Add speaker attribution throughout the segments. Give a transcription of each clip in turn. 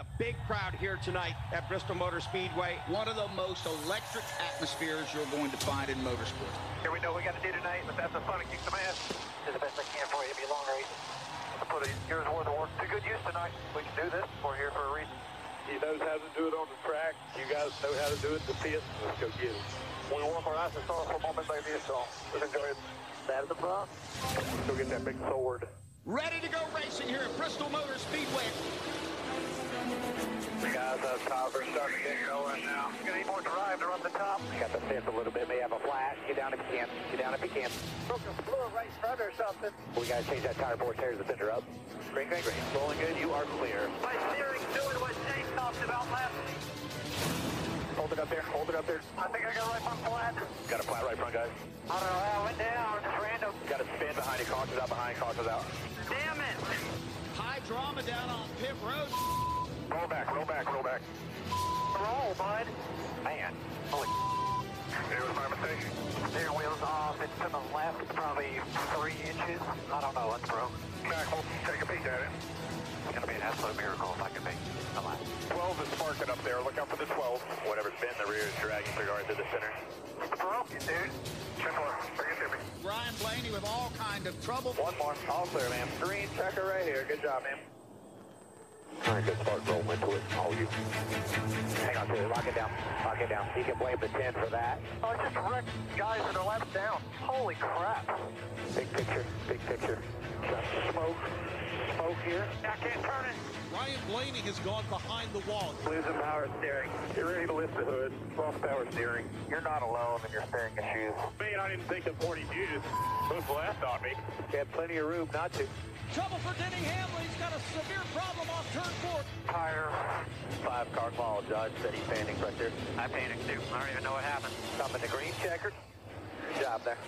Speaker 1: A big crowd here tonight at Bristol Motor Speedway. One of the most electric atmospheres you're going to find in motorsports.
Speaker 2: Here we know we got to do tonight. Let's have some fun and kick some ass. Do the best I can for you. It'll be a long race. Let's put a year's worth of work to good use tonight. We can do this. We're here for a reason.
Speaker 3: He knows how to do it on the track. You guys know how to do it in the pit. Let's go get it.
Speaker 2: We warm our asses off for a moment, baby. So let's enjoy it. That is the front.
Speaker 3: Let's go get that big sword.
Speaker 1: Ready to go racing here at Bristol Motor Speedway.
Speaker 2: The guys up top are starting to get going now. Gonna need more drive to run the top.
Speaker 4: Got the fifth a little bit, may have a flash. Get down if you can. Get down if you can.
Speaker 2: Broke a fluid right in front or something.
Speaker 4: We gotta change that tire before it tears the fender up. Green, green, green. Rolling good, you are clear.
Speaker 2: My steering's doing what Jay talked about last week.
Speaker 4: Hold it up there, hold it up there.
Speaker 2: I think I got a right front flat.
Speaker 4: Got a flat right front, guys.
Speaker 2: I don't know how it went down. Just random.
Speaker 4: Got a spin behind you, cautions out behind, cautions out.
Speaker 2: Damn it.
Speaker 1: High drama down on pit road.
Speaker 3: Roll back, roll back, roll back.
Speaker 2: Roll, bud.
Speaker 4: Man, holy
Speaker 3: It was my mistake.
Speaker 2: Steering wheel's off. Uh, it's to the left. Probably three inches. I don't know. It's broke.
Speaker 3: Back, we'll take a peek at it.
Speaker 2: It's gonna be an absolute miracle if I can make the lap.
Speaker 3: 12 is sparking up there. Look out for the 12.
Speaker 4: Whatever's been the rear is dragging regard to the center.
Speaker 2: It's broken, dude.
Speaker 3: Ten more. Bring it to me.
Speaker 1: Ryan Blaney with all kind of trouble.
Speaker 4: One more, all clear, ma'am. Green checker right here. Good job, ma'am. All right, good start. Roll into it. All you. Hang on to it. Lock it down. Lock it down. You can blame the 10 for that.
Speaker 2: Oh, I just wrecked guys that are left down. Holy crap.
Speaker 4: Big picture. Big picture. Just smoke. Smoke here.
Speaker 2: I can't turn it.
Speaker 5: Ryan Blaney has gone behind the wall.
Speaker 3: Losing power steering. Get ready to lift the hood. Lost power steering.
Speaker 2: You're not alone in your steering issues.
Speaker 3: Man, I didn't think the 40 you just moved left on me.
Speaker 4: You had plenty of room not to.
Speaker 5: Trouble for Denny Hamlin. He's got a severe problem off turn four.
Speaker 2: Tire.
Speaker 4: Five car call. Judge said he's panicked right there.
Speaker 2: I panicked too. I don't even know what happened.
Speaker 4: Coming to green checker. Good job there.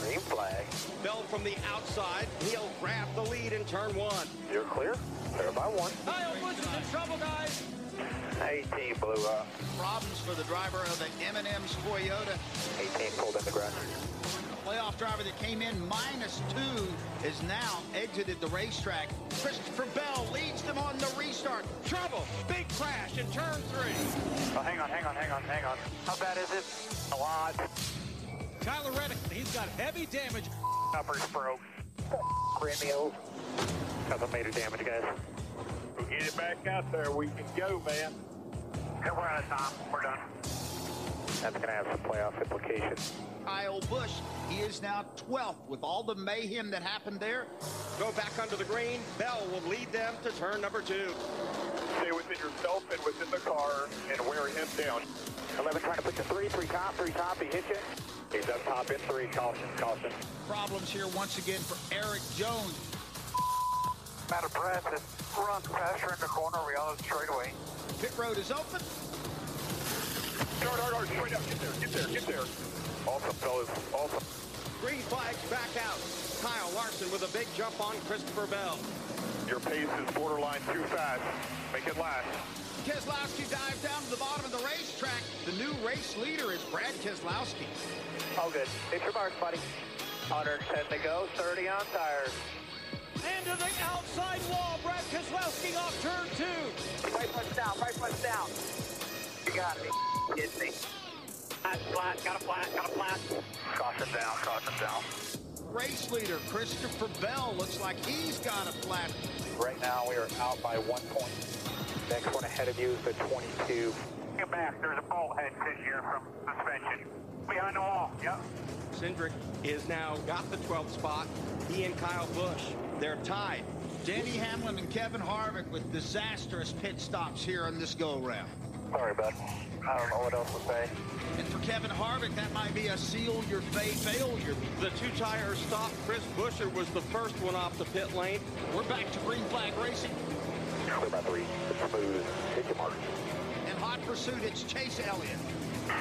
Speaker 4: Green flag.
Speaker 1: Bell from the outside. He'll grab the lead in turn one.
Speaker 4: You're clear. Clear by one.
Speaker 5: Kyle Busch is in trouble, guys.
Speaker 4: 18 blew up.
Speaker 1: Problems for the driver of the M&M's Toyota.
Speaker 4: 18 pulled in the grass.
Speaker 1: Playoff driver that came in minus two is now exited the racetrack. Christopher Bell leads them on the restart.
Speaker 5: Trouble. Big crash in turn three.
Speaker 2: Oh, hang on, hang on, hang on, hang on. How bad is it?
Speaker 4: A lot.
Speaker 5: Tyler Reddick, he's got heavy damage.
Speaker 2: Uppers broke.
Speaker 4: Grimios. Got some major damage, guys.
Speaker 3: We'll get it back out there. We can go, man.
Speaker 2: Hey, we're out of time. We're done.
Speaker 4: That's going to have some playoff implications.
Speaker 1: Kyle Busch, he is now 12th with all the mayhem that happened there. Go back under the green. Bell will lead them to turn number two.
Speaker 3: Stay within yourself and within the car and wear him down.
Speaker 4: 11 trying to put the three, three top, three top. He hits it. He's up top in three. Caution, caution.
Speaker 1: Problems here once again for Erik Jones.
Speaker 2: I'm out of breath. It runs faster in the corner. We all straight away.
Speaker 1: Pit road is open.
Speaker 3: Guard, guard, guard. Straight up. Get there, get there, get there. Awesome, fellas. Awesome.
Speaker 1: Green flags back out. Kyle Larson with a big jump on Christopher Bell.
Speaker 3: Your pace is borderline too fast. Make it last.
Speaker 1: Keselowski dives down to the bottom of the racetrack. The new race leader is Brad Keselowski.
Speaker 4: All good. Hit your marks, buddy. 110 to go. 30 on tires.
Speaker 5: Into the outside wall. Brad Keselowski off turn two.
Speaker 2: Right foot down, right foot down. You got me. Get me. That's flat, got a flat, got a flat. Caution down, caution down.
Speaker 1: Race leader Christopher Bell looks like he's got a flat.
Speaker 4: Right now we are out by one point. Next one ahead of you is the 22.
Speaker 2: Get back. There's a bolt head sitting here from suspension. Behind the wall. Yep.
Speaker 1: Cindric is now got the 12th spot. He and Kyle Busch, they're tied.
Speaker 6: Danny Hamlin and Kevin Harvick with disastrous pit stops here on this go-around.
Speaker 4: Sorry, bud. I don't know what else to say.
Speaker 6: And for Kevin Harvick, that might be a seal your fate failure.
Speaker 1: The two tires stopped. Chris Buescher was the first one off the pit lane.
Speaker 6: We're back to green flag racing.
Speaker 4: Clear by three. It's smooth. Hit your mark.
Speaker 6: Pursuit, it's Chase Elliott.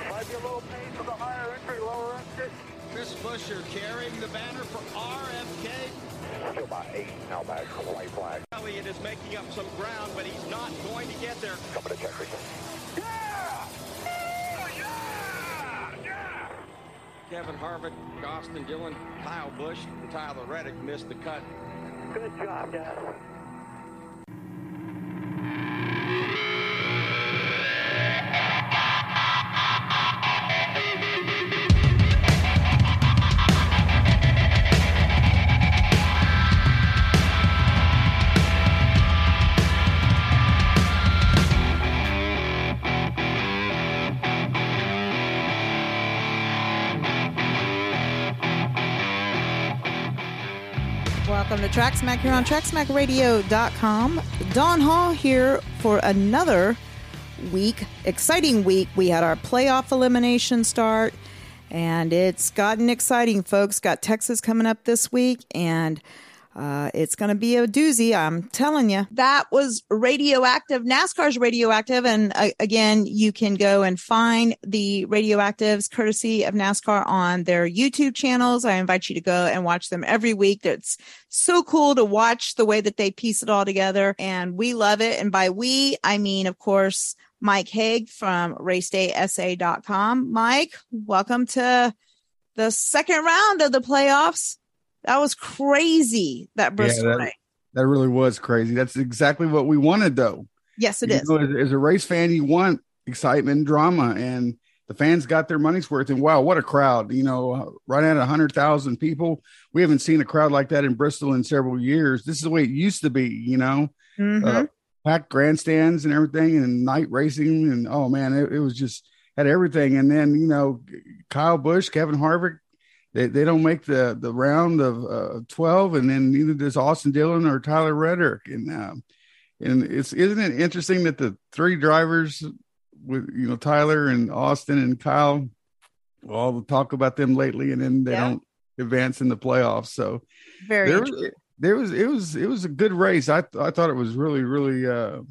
Speaker 2: Might be a little pain for the higher entry, lower entry.
Speaker 6: Chris Buescher carrying the banner for RFK.
Speaker 4: Still by eight. Now back from the white flag.
Speaker 1: Elliott is making up some ground, but he's not going to get there.
Speaker 4: Coming to check racing.
Speaker 1: Kevin Harvick, Austin Dillon, Kyle Busch, and Tyler Reddick missed the cut.
Speaker 2: Good job, guys.
Speaker 7: Welcome to Track Smack here on TrackSmackRadio.com. Don Hall here for another week, exciting week. We had our playoff elimination start, and it's gotten exciting, folks. Got Texas coming up this week, and uh, it's going to be a doozy. I'm telling you. That was radioactive. NASCAR's radioactive. And uh, again, you can go and find the radioactives courtesy of NASCAR on their YouTube channels. I invite you to go and watch them every week. It's so cool to watch the way that they piece it all together. And we love it. And by we, I mean, of course, Mike Haig from racedayysa.com. Mike, welcome to the second round of the playoffs. That was crazy. That Bristol
Speaker 8: that,
Speaker 7: race.
Speaker 8: that really was crazy. That's exactly what we wanted, though.
Speaker 7: Yes, it
Speaker 8: You
Speaker 7: is.
Speaker 8: know, as, as a race fan, you want excitement and drama, and the fans got their money's worth. And wow, what a crowd! You know, right at a hundred thousand people. We haven't seen a crowd like that in Bristol in several years. This is the way it used to be. You know,
Speaker 7: Mhm.
Speaker 8: uh, packed grandstands and everything, and night racing, and oh man, it, it was just had everything. And then you know, Kyle Busch, Kevin Harvick. They, they don't make the the round of uh, twelve, and then neither does Austin Dillon or Tyler Reddick. And um, and it's isn't it interesting that the three drivers with you know Tyler and Austin and Kyle, all the talk about them lately, and then they
Speaker 7: Yeah.
Speaker 8: don't advance in the playoffs. So
Speaker 7: Very
Speaker 8: there there was it was it was a good race. I I thought it was really really uh,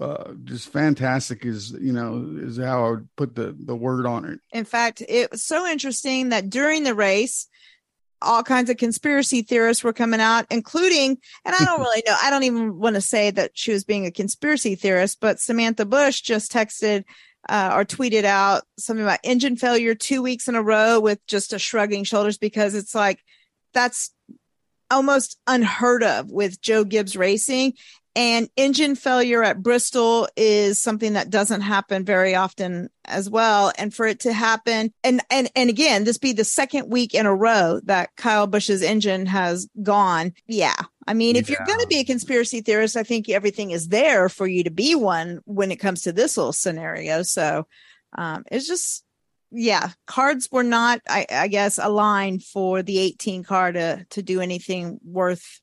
Speaker 8: uh, just fantastic. Is you know is how I would put the the word on it.
Speaker 7: In fact, it was so interesting that during the race, all kinds of conspiracy theorists were coming out, including, and I don't really know, I don't even want to say that she was being a conspiracy theorist, but Samantha Busch just texted uh, or tweeted out something about engine failure two weeks in a row with just a shrugging shoulders because it's like that's almost unheard of with Joe Gibbs Racing. And engine failure at Bristol is something that doesn't happen very often as well. And for it to happen, and and and again, this be the second week in a row that Kyle Busch's engine has gone. Yeah. I mean, if you're going to be a conspiracy theorist, I think everything is there for you to be one when it comes to this little scenario. So um, it's just, yeah, cards were not, I, I guess, aligned for the 18 car to to do anything worth.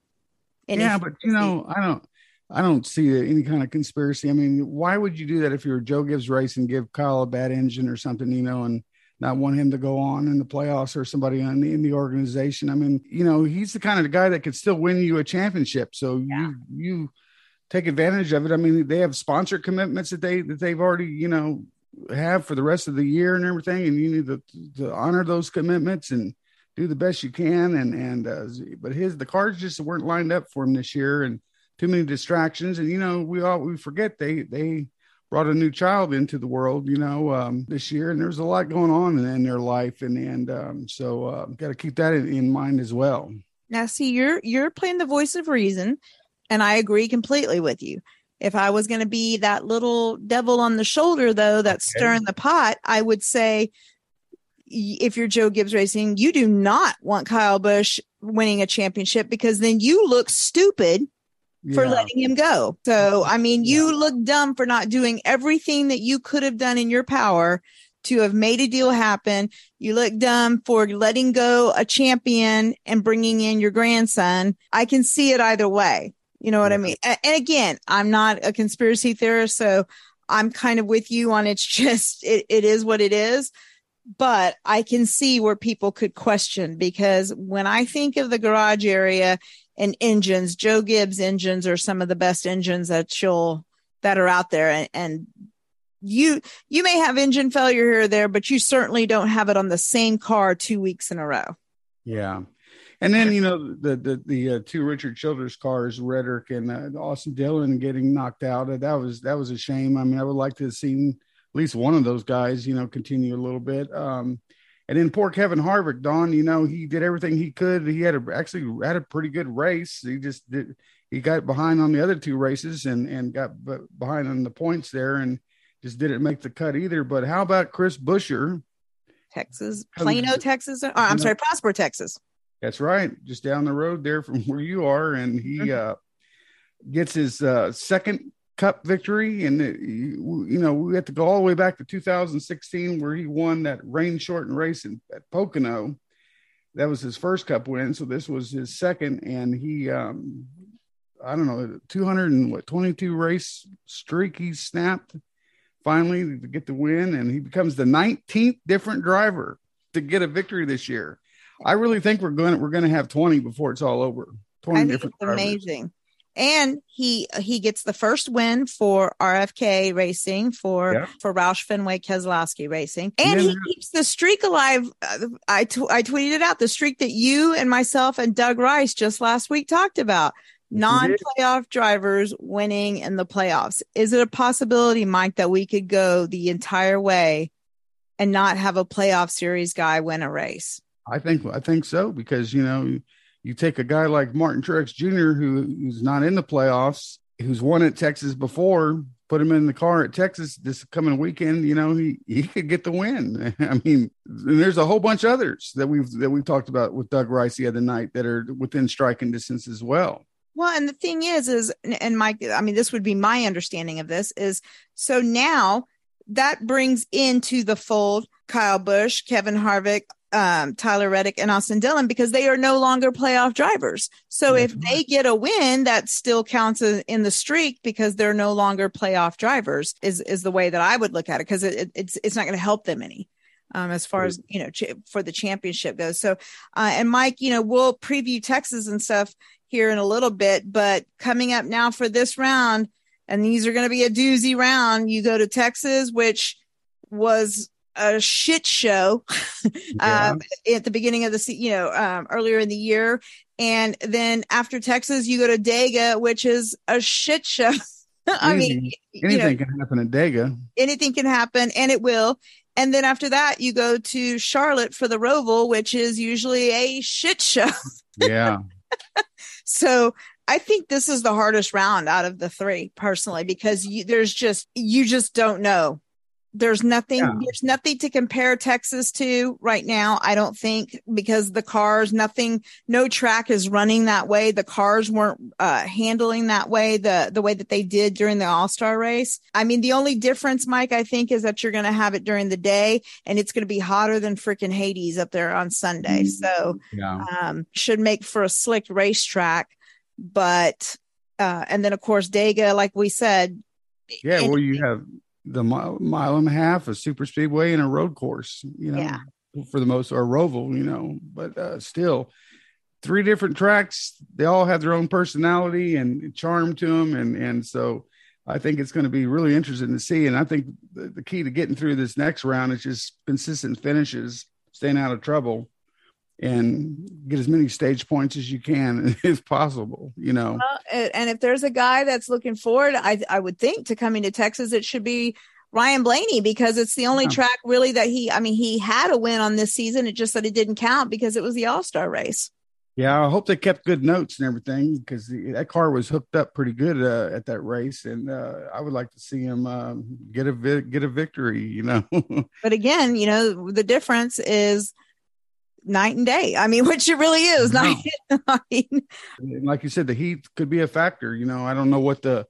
Speaker 7: Anything.
Speaker 8: Yeah, but you know, I don't, I don't see any kind of conspiracy. I mean, why would you do that if you're Joe Gibbs Race and give Kyle a bad engine or something, you know, and not want him to go on in the playoffs or somebody in the, in the organization? I mean, you know, he's the kind of guy that could still win you a championship. So you you take advantage of it. I mean, they have sponsor commitments that they that they've already, you know, have for the rest of the year and everything, and you need to, to honor those commitments and do the best you can. And and uh, but his the cards just weren't lined up for him this year, and too many distractions. And you know, we all we forget they they brought a new child into the world, you know, um, this year, and there's a lot going on in, in their life, and and um, so uh, got to keep that in, in mind as well.
Speaker 7: Now, see, you're you're playing the voice of reason, and I agree completely with you. If I was going to be that little devil on the shoulder, though, that's
Speaker 8: Okay.
Speaker 7: stirring the pot, I would say, if you're Joe Gibbs Racing, you do not want Kyle Busch winning a championship because then you look stupid for
Speaker 8: Yeah.
Speaker 7: letting him go. So, I mean, you look dumb for not doing everything that you could have done in your power to have made a deal happen. You look dumb for letting go a champion and bringing in your grandson. I can see it either way. You know what I mean? And again, I'm not a conspiracy theorist, so I'm kind of with you on it's just, it, it is what it is. But I can see where people could question because when I think of the garage area and engines, Joe Gibbs engines are some of the best engines that you'll, that are out there. And, and you, you may have engine failure here or there, but you certainly don't have it on the same car two weeks in a row.
Speaker 8: Yeah. And then you know the the the uh, two Richard Childress cars, Reddick and uh, Austin Dillon, getting knocked out. Uh, That was that was a shame. I mean, I would like to have seen at least one of those guys, you know, continue a little bit. Um, and then poor Kevin Harvick, Don, you know, he did everything he could. He had a, actually had a pretty good race. He just did. He got behind on the other two races and and got b- behind on the points there and just didn't make the cut either. But how about Chris Buescher?
Speaker 7: Texas, Plano, Texas. Or, I'm sorry, Prosper, Texas.
Speaker 8: That's right, just down the road there from where you are, and he uh, gets his uh, second Cup victory. And uh, you you know we have to go all the way back to 2016, where he won that rain shortened race in, at Pocono. That was his first Cup win, so this was his second, and he, um, I don't know, 200 and what 22 race streak he snapped finally to get the win, and he becomes the 19th different driver to get a victory this year. I really think we're going to we're going to have 20 before it's all over. 20
Speaker 7: I think
Speaker 8: different
Speaker 7: it's amazing. And he he gets the first win for RFK Racing for
Speaker 8: Yeah.
Speaker 7: for Roush Fenway Keselowski Racing,
Speaker 8: And then
Speaker 7: he keeps the streak alive. I t- I tweeted it out the streak that you and myself and Doug Rice just last week talked about non playoff drivers winning in the playoffs. Is it a possibility, Mike, that we could go the entire way and not have a playoff series guy win a race?
Speaker 8: I think I think so because you know you take a guy like Martin Truex Jr. who who's not in the playoffs, who's won at Texas before, put him in the car at Texas this coming weekend. You know he he could get the win. I mean, there's a whole bunch of others that we've that we've talked about with Doug Rice the other night that are within striking distance as well.
Speaker 7: Well, and the thing is, is, and Mike, I mean, this would be my understanding of this is so now that brings into the fold Kyle Busch, Kevin Harvick, um, Tyler Reddick, and Austin Dillon because they are no longer playoff drivers. So if they get a win, that still counts in the streak because they're no longer playoff drivers. Is is the way that I would look at it because it, it- it's it's not going to help them any. Um, as far as you know, ch- for the championship goes. So, uh, and Mike, you know, we'll preview Texas and stuff here in a little bit, but coming up now for this round, and these are going to be a doozy round. You go to Texas, which was a shit show um, at the beginning of the you know um, earlier in the year, and then after Texas, you go to Dega, which is a shit show. I mean,
Speaker 8: anything,
Speaker 7: know,
Speaker 8: can happen at Dega.
Speaker 7: anything can happen and it will. And then after that, you go to Charlotte for the Roval, which is usually a shit show.
Speaker 8: Yeah.
Speaker 7: So I think this is the hardest round out of the three personally, because you, there's just, you just don't know. There's nothing,
Speaker 8: Yeah.
Speaker 7: there's nothing to compare Texas to right now. I don't think because the cars, nothing, no track is running that way. The cars weren't uh, handling that way, the, the way that they did during the all-star race. I mean, the only difference, Mike, I think is that you're going to have it during the day and it's going to be hotter than freaking Hades up there on Sunday. So,
Speaker 8: Yeah.
Speaker 7: um, should make for a slick racetrack. But uh, and then of course Dega, like we said,
Speaker 8: Yeah, well, you have the mile, mile and a half, a super speedway, and a road course. You know,
Speaker 7: Yeah.
Speaker 8: for the most, or Roval. You know, but uh, still, three different tracks. They all have their own personality and charm to them, and and so I think it's going to be really interesting to see. And I think the, the key to getting through this next round is just consistent finishes, staying out of trouble. And get as many stage points as you can, if possible. You know,
Speaker 7: Well, and if there's a guy that's looking forward, I I would think to coming to Texas, it should be Ryan Blaney because it's the only
Speaker 8: Yeah.
Speaker 7: track really that he. I mean, he had a win on this season. It just that it didn't count because it was the All Star race.
Speaker 8: Yeah, I hope they kept good notes and everything because that car was hooked up pretty good uh, at that race, and uh, I would like to see him um, get a vi- get a victory. You know,
Speaker 7: But again, you know, the difference is night and day. I mean, which it really is.
Speaker 8: No.
Speaker 7: Night, I mean,
Speaker 8: like you said, the heat could be a factor. You know, I don't know what the.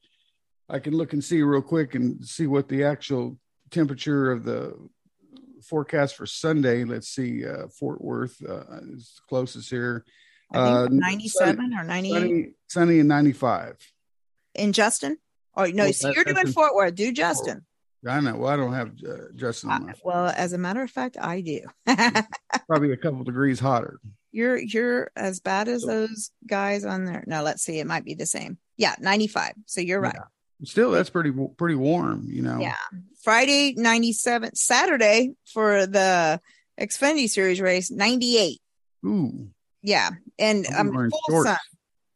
Speaker 8: I can look and see real quick and see what the actual temperature of the forecast for Sunday. Let's see, uh, Fort Worth uh, is closest here.
Speaker 7: I think
Speaker 8: Uh,
Speaker 7: 97
Speaker 8: sunny-
Speaker 7: or 98
Speaker 8: sunny, sunny and 95.
Speaker 7: in Justin. Oh no,
Speaker 8: Well,
Speaker 7: so
Speaker 8: that-
Speaker 7: you're doing
Speaker 8: in-
Speaker 7: Fort Worth. Do Justin.
Speaker 8: I know. Well, I don't have uh, Justin.
Speaker 7: Well, as a matter of fact, I do.
Speaker 8: probably a couple degrees hotter.
Speaker 7: you're you're as bad as those guys on there. No, let's see. It might be the same. Yeah, 95. So you're right.
Speaker 8: Still, that's pretty pretty warm. You know.
Speaker 7: Yeah. Friday 97. Saturday for the Xfinity Series race 98.
Speaker 8: Ooh.
Speaker 7: Yeah, and
Speaker 8: I'm
Speaker 7: um, full
Speaker 8: shorts.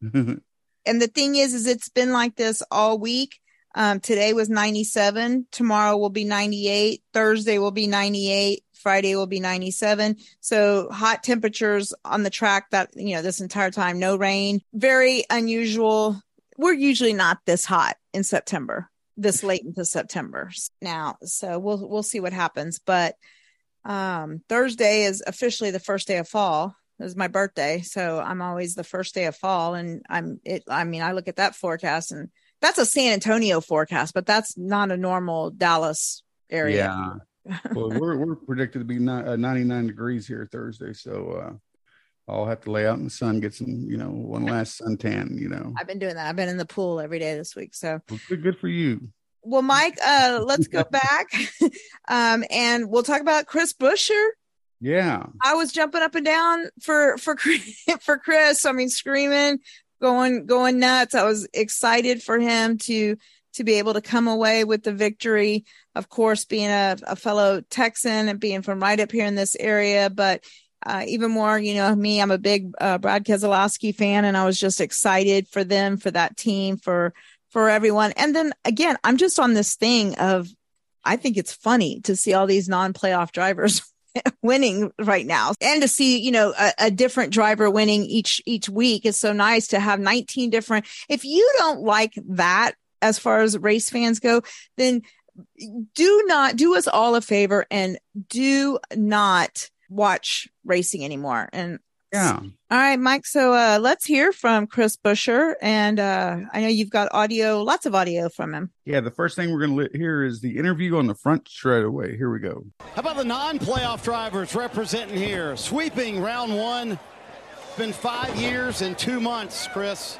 Speaker 7: sun. And the thing is, is it's been like this all week. Um, today was 97. Tomorrow will be 98. Thursday will be 98. Friday will be 97. So hot temperatures on the track that, you know, this entire time, no rain, very unusual. We're usually not this hot in September, this late into September now. So we'll, we'll see what happens. But, um, Thursday is officially the first day of fall. It was my birthday, so I'm always the first day of fall, and I'm it. I mean, I look at that forecast, and that's a San Antonio forecast, but that's not a normal Dallas area.
Speaker 8: Yeah. well, we're we're predicted to be ni- uh, 99 degrees here Thursday, so uh, I'll have to lay out in the sun, get some, you know, one last suntan. You know,
Speaker 7: I've been doing that. I've been in the pool every day this week. So,
Speaker 8: good, good for you.
Speaker 7: well, Mike, uh, let's go back, um, and we'll talk about Chris Buescher.
Speaker 8: Yeah,
Speaker 7: I was jumping up and down for for for Chris. I mean, screaming, going going nuts. I was excited for him to to be able to come away with the victory. Of course, being a, a fellow Texan and being from right up here in this area, but uh, even more, you know, me, I'm a big uh, Brad Keselowski fan, and I was just excited for them, for that team, for for everyone. And then again, I'm just on this thing of I think it's funny to see all these non-playoff drivers winning right now. And to see you know a, a, different driver winning each each week is so nice to have 19 different. If you don't like that as far as race fans go then do not do us all a favor and do not watch racing anymore. And
Speaker 8: yeah
Speaker 7: all right mike so uh let's hear from chris buescher and uh i know you've got audio lots of audio from him
Speaker 8: yeah the first thing we're going to hear is the interview on the front straight away. here we go
Speaker 9: how about the non-playoff drivers representing here sweeping round one it's been five years and two months chris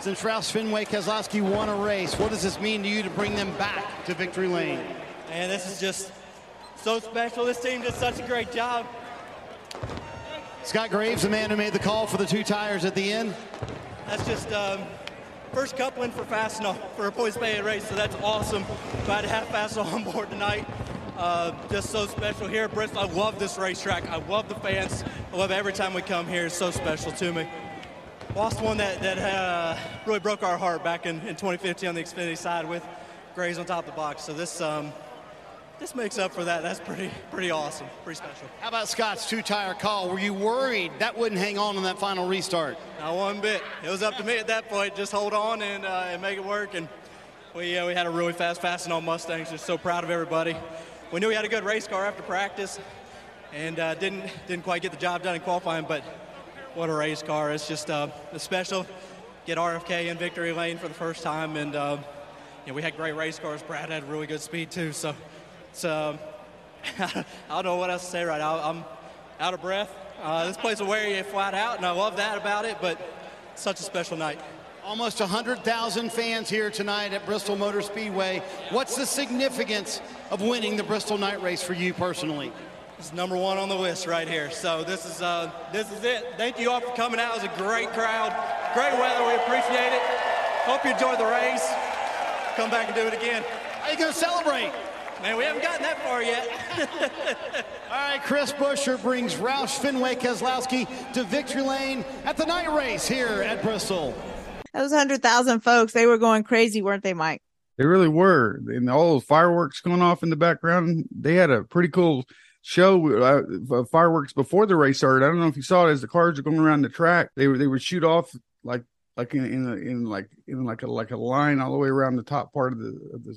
Speaker 9: since Roush Fenway Keselowski won a race. What does this mean to you to bring them back to victory lane?
Speaker 10: And this is just so special. This team did such a great job.
Speaker 9: Scott Graves, the man who made the call for the two tires at the end.
Speaker 10: That's just um, first coupling for Fastenal for a points pay race, so that's awesome. Glad to have Fastenal on board tonight. Uh, just so special here at Bristol. I love this racetrack. I love the fans. I love every time we come here. It's so special to me. Lost one that, that uh, really broke our heart back in, in 2015 on the Xfinity side with Graves on top of the box. So this um, this makes up for that. That's pretty pretty awesome, pretty special.
Speaker 9: How about Scott's two-tire call? Were you worried that wouldn't hang on in that final restart?
Speaker 10: Not one bit. It was up to me at that point. Just hold on and, uh, and make it work. And we uh, we had a really fast passing on Mustangs. Just so proud of everybody. We knew we had a good race car after practice, and uh, didn't didn't quite get the job done in qualifying, but what a race car. It's just uh, it's special. Get RFK in victory lane for the first time, and uh, you know, we had great race cars. Brad had really good speed too, so it's uh, I don't know what else to say right now. I'm out of breath. Uh, this place will wear you flat out, and I love that about it. But such a special night.
Speaker 9: Almost 100,000 fans here tonight at Bristol Motor Speedway. What's the significance of winning the Bristol Night Race for you personally?
Speaker 10: It's number one on the list right here. So this is uh, this is it. Thank you all for coming out. It was a great crowd, great weather. We appreciate it. Hope you enjoyed the race. Come back and do it again.
Speaker 9: How you gonna celebrate?
Speaker 10: Man, we haven't gotten that far yet.
Speaker 9: all right, Chris Buescher brings Roush Fenway Keselowski to victory lane at the night race here at Bristol.
Speaker 7: Those hundred thousand folks, they were going crazy, weren't they, Mike?
Speaker 8: They really were, and all those fireworks going off in the background. They had a pretty cool show uh, fireworks before the race started. I don't know if you saw it as the cars are going around the track. They were they would shoot off like like in in, a, in like in like a like a line all the way around the top part of the of the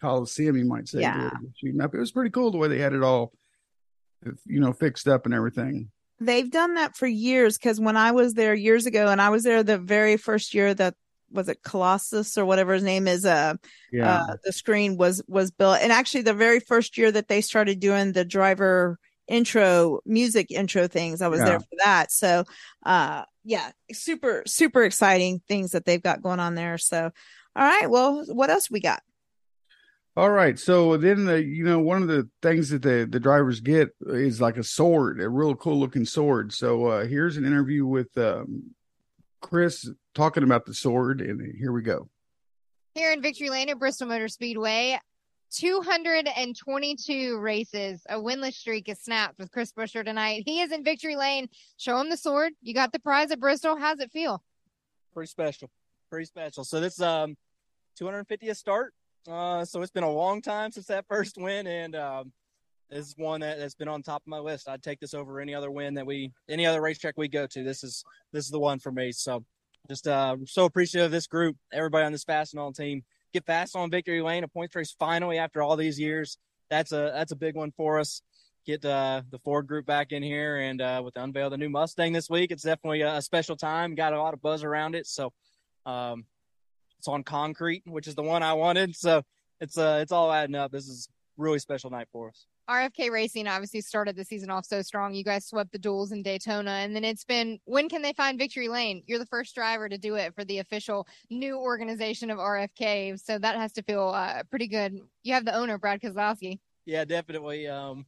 Speaker 8: Coliseum. You might say,
Speaker 7: yeah.
Speaker 8: shooting up. It was pretty cool the way they had it all, you know, fixed up and everything.
Speaker 7: They've done that for years because when I was there years ago, and I was there the very first year that was it Colossus or whatever his name is. Uh,
Speaker 8: Yeah.
Speaker 7: uh, the screen was was built, and actually the very first year that they started doing the driver intro music intro things, I was
Speaker 8: Yeah.
Speaker 7: there for that. So, uh, yeah, super super exciting things that they've got going on there. So, all right, well, what else we got?
Speaker 8: All right. So then the you know one of the things that the the drivers get is like a sword, a real cool looking sword. So uh here's an interview with um Chris talking about the sword and here we go.
Speaker 11: Here in Victory Lane at Bristol Motor Speedway, 222 races. A winless streak is snapped with Chris Buescher tonight. He is in Victory Lane. Show him the sword. You got the prize at Bristol. How's it feel?
Speaker 10: pretty special, pretty special. So this um 250th start. Uh, so it's been a long time since that first win, and um, this is one that, that's been on top of my list. I'd take this over any other win that we, any other racetrack we go to. This is this is the one for me. So just uh, so appreciative of this group, everybody on this Fastenal team. Get Fastenal victory lane, a points race finally after all these years. That's a that's a big one for us. Get uh, the Ford group back in here, and uh, with the unveil of the new Mustang this week, it's definitely a, special time. Got a lot of buzz around it, so um, it's on concrete, which is the one I wanted. So it's uh it's all adding up. This is really special night for us.
Speaker 11: RFK Racing obviously started the season off so strong. You guys swept the duels in Daytona, and then it's been when can they find victory lane? You're the first driver to do it for the official new organization of RFK, so that has to feel uh, pretty good. You have the owner, Brad Keselowski.
Speaker 10: Yeah, definitely. Um,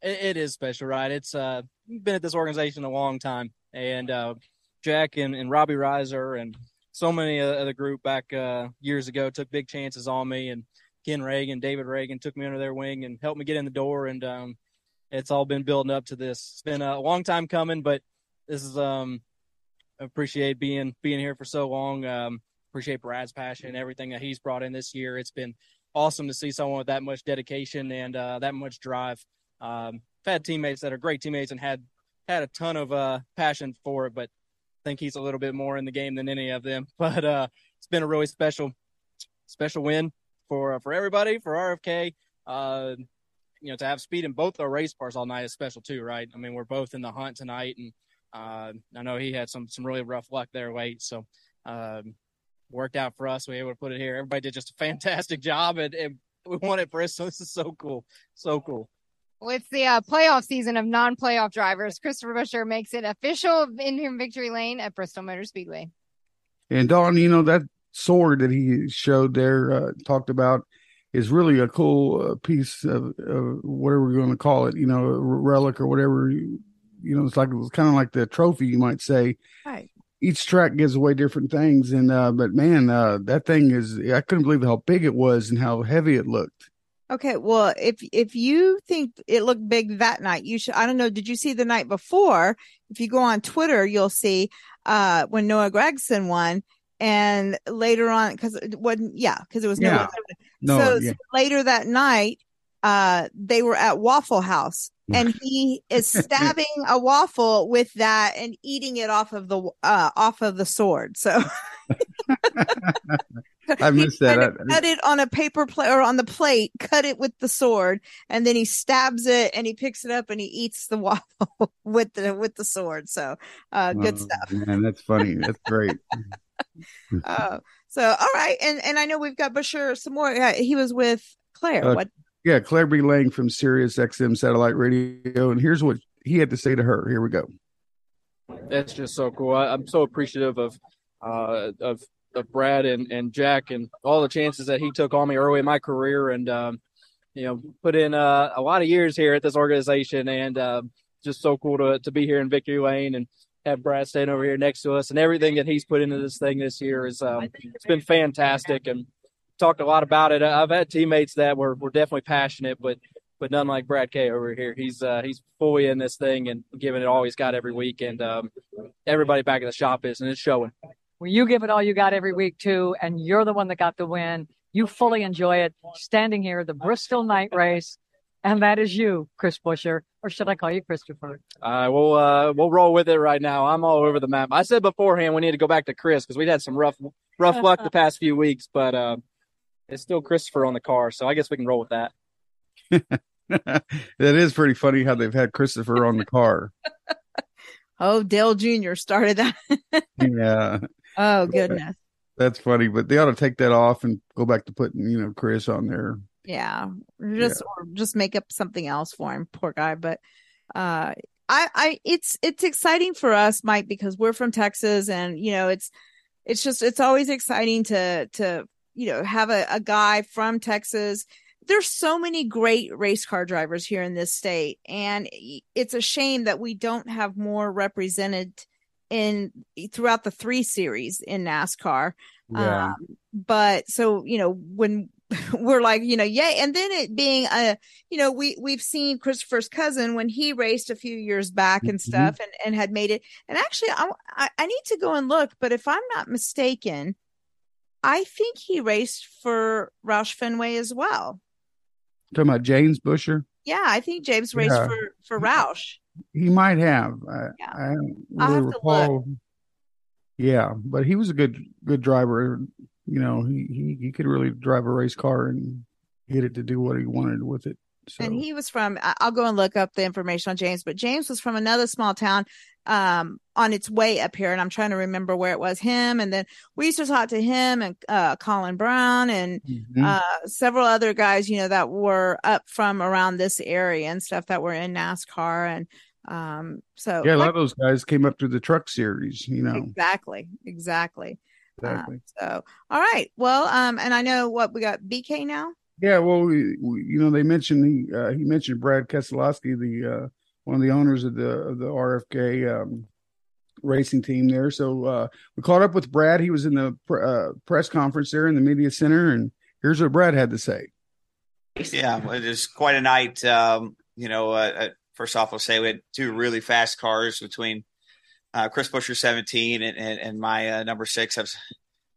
Speaker 10: it, it is special, right? It's uh been at this organization a long time, and uh, Jack and, and Robbie Reiser and so many of the group back uh, years ago took big chances on me, and Ken Ragan, David Ragan took me under their wing and helped me get in the door, and um, it's all been building up to this. It's been a long time coming, but this is um appreciate being being here for so long. Um, appreciate Brad's passion, everything that he's brought in this year. It's been awesome to see someone with that much dedication and uh, that much drive. Um, I've had teammates that are great teammates and had had a ton of uh, passion for it, but I think he's a little bit more in the game than any of them. But uh, it's been a really special special win for uh, for everybody for RFK. Uh, you know, to have speed in both our race cars all night is special too, right? I mean, we're both in the hunt tonight, and uh, I know he had some some really rough luck there late, so um, worked out for us. We were able to put it here. Everybody did just a fantastic job, and, and we won it for us. So this is so cool, so cool.
Speaker 11: Well, it's the uh, playoff season of non-playoff drivers. Christopher Buescher makes it official in victory lane at Bristol Motor Speedway.
Speaker 8: And Don, you know that sword that he showed there, uh, talked about, is really a cool uh, piece of, of whatever we're going to call it. You know, a relic or whatever. You, you know, it's like it was kind of like the trophy, you might say.
Speaker 7: Right.
Speaker 8: Each track gives away different things, and uh, but man, uh, that thing is I couldn't believe how big it was and how heavy it looked.
Speaker 7: Okay, well, if if you think it looked big that night, you should. I don't know. Did you see the night before? If you go on Twitter, you'll see uh when Noah Gragson won, and later on because it wasn't. Yeah, because it was
Speaker 8: Yeah.
Speaker 7: Noah.
Speaker 8: No,
Speaker 7: so,
Speaker 8: yeah.
Speaker 7: so later that night, uh, they were at Waffle House, and he is stabbing a waffle with that and eating it off of the uh off of the sword. So.
Speaker 8: I missed that.
Speaker 7: Kind of
Speaker 8: I-
Speaker 7: cut it on a paper plate or on the plate, cut it with the sword, and then he stabs it and he picks it up and he eats the waffle with the with the sword. So uh good
Speaker 8: Oh,
Speaker 7: stuff.
Speaker 8: Man, that's funny. That's great.
Speaker 7: Uh, so all right, and and I know we've got Buescher some more. Uh, he was with Claire.
Speaker 8: Uh,
Speaker 7: what
Speaker 8: Yeah, Claire B. Lang from Sirius XM Satellite Radio, and here's what he had to say to her. Here we go.
Speaker 10: That's just so cool. I, I'm so appreciative of uh, of of Brad and, and Jack and all the chances that he took on me early in my career, and um, you know, put in uh, a lot of years here at this organization, and uh, just so cool to to be here in Victory Lane and have Brad staying over here next to us, and everything that he's put into this thing this year is um, it's been fantastic, and talked a lot about it. I've had teammates that were were definitely passionate, but but none like Brad K over here. He's uh, he's fully in this thing and giving it all he's got every week, and um, everybody back at the shop is, and it's showing.
Speaker 12: Well, you give it all you got every week too, and you're the one that got the win. You fully enjoy it standing here, the Bristol night race, and that is you, Chris Buescher, or should I call you Christopher?
Speaker 10: Uh, we'll uh, we'll roll with it right now. I'm all over the map. I said beforehand we need to go back to Chris because we'd had some rough rough luck the past few weeks, but uh, it's still Christopher on the car, so I guess we can roll with that.
Speaker 8: that is pretty funny how they've had Christopher on the car.
Speaker 7: Oh, Dale Jr. started that.
Speaker 8: yeah.
Speaker 7: Oh goodness.
Speaker 8: That's funny, but they ought to take that off and go back to putting, you know, Chris on there.
Speaker 7: Yeah. Just or just make up something else for him, poor guy. But uh I I it's it's exciting for us, Mike, because we're from Texas and you know, it's it's just it's always exciting to to you know have a, a guy from Texas there's so many great race car drivers here in this state and it's a shame that we don't have more represented in throughout the three series in NASCAR.
Speaker 8: Yeah.
Speaker 7: Um, but so, you know, when we're like, you know, yay. And then it being a, you know, we, we've seen Christopher's cousin when he raced a few years back and
Speaker 8: Mm-hmm.
Speaker 7: stuff and, and had made it. And actually, I, I, need to go and look, but if I'm not mistaken, I think he raced for Roush Fenway as well.
Speaker 8: Talking about James Buescher,
Speaker 7: Yeah, I think James raced
Speaker 8: Yeah.
Speaker 7: for, for Roush.
Speaker 8: he might have. I,
Speaker 7: Yeah.
Speaker 8: I don't
Speaker 7: I'll
Speaker 8: really recall. Yeah, but he was a good good driver. You know, he, he he could really drive a race car and get it to do what he wanted with it. So
Speaker 7: And he was from, I'll go and look up the information on James, but James was from another small town um, on its way up here. And I'm trying to remember where it was him. And then we used to talk to him and uh, Colin Brown and
Speaker 8: Mhm.
Speaker 7: uh, several other guys, you know, that were up from around this area and stuff that were in NASCAR. And um, so,
Speaker 8: yeah, a lot
Speaker 7: like-
Speaker 8: of those guys came up through the truck series. You know,
Speaker 7: exactly, exactly.
Speaker 8: Exactly.
Speaker 7: Um, so, all right. Well, um, and I know what we got BK now.
Speaker 8: Yeah, well, we, we, you know, they mentioned he uh, he mentioned Brad Keselowski, the uh, one of the owners of the of the RFK um, racing team there. So uh, we caught up with Brad. He was in the pr- uh, press conference there in the media center, and here's what Brad had to say.
Speaker 13: Yeah, well, it was quite a night. Um, you know, uh, uh, first off, I'll say we had two really fast cars between uh, Chris Buescher 17 and, and, and my uh, number six. I was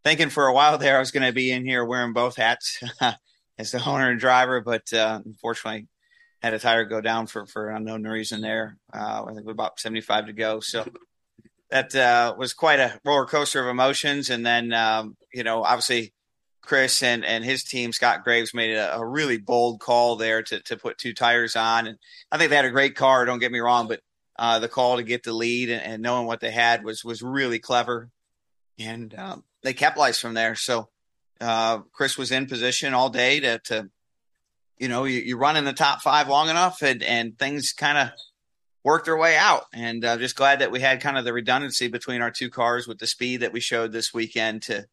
Speaker 13: thinking for a while there I was going to be in here wearing both hats as the owner and driver, but uh, unfortunately had a tire go down for, for an unknown reason there. Uh, I think with about 75 to go. So that uh, was quite a roller coaster of emotions. And then, um, you know, obviously Chris and, and his team, Scott Graves, made a, a really bold call there to, to put two tires on. And I think they had a great car. Don't get me wrong, but uh, the call to get the lead and, and knowing what they had was was really clever. And um, they capitalized from there. So uh, Chris was in position all day to, to you know, you, you run in the top five long enough and, and things kind of work their way out. And I'm just glad that we had kind of the redundancy between our two cars with the speed that we showed this weekend to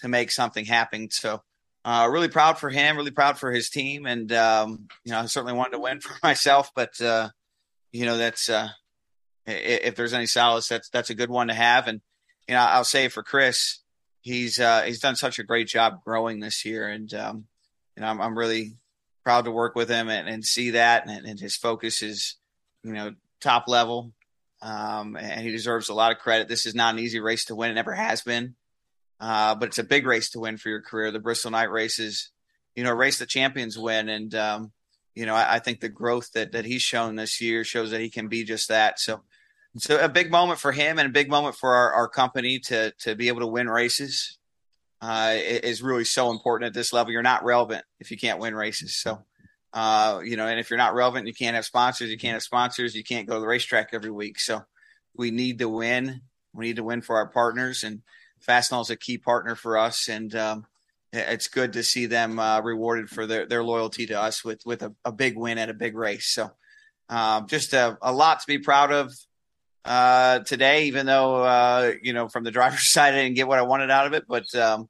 Speaker 13: to make something happen. So uh, really proud for him, really proud for his team, and um, you know I certainly wanted to win for myself, but uh, you know that's uh, if there's any solace, that's that's a good one to have. And you know I'll say for Chris, he's uh, he's done such a great job growing this year, and um, you know I'm, I'm really proud to work with him and, and see that, and, and his focus is you know top level, um, and he deserves a lot of credit. This is not an easy race to win; it never has been. Uh, but it's a big race to win for your career. The Bristol Night races, you know, race the champions win. And, um, you know, I, I think the growth that, that he's shown this year shows that he can be just that. So it's a, big moment for him and a big moment for our, our company to, to be able to win races. Uh, is really so important at this level. You're not relevant if you can't win races. So, uh, you know, and if you're not relevant, you can't have sponsors. You can't have sponsors. You can't go to the racetrack every week. So we need to win. We need to win for our partners and Fastenal is a key partner for us, and um, it's good to see them uh, rewarded for their, their loyalty to us with with a, a big win at a big race. So, um, just a, a lot to be proud of uh, today. Even though uh, you know from the driver's side, I didn't get what I wanted out of it, but um,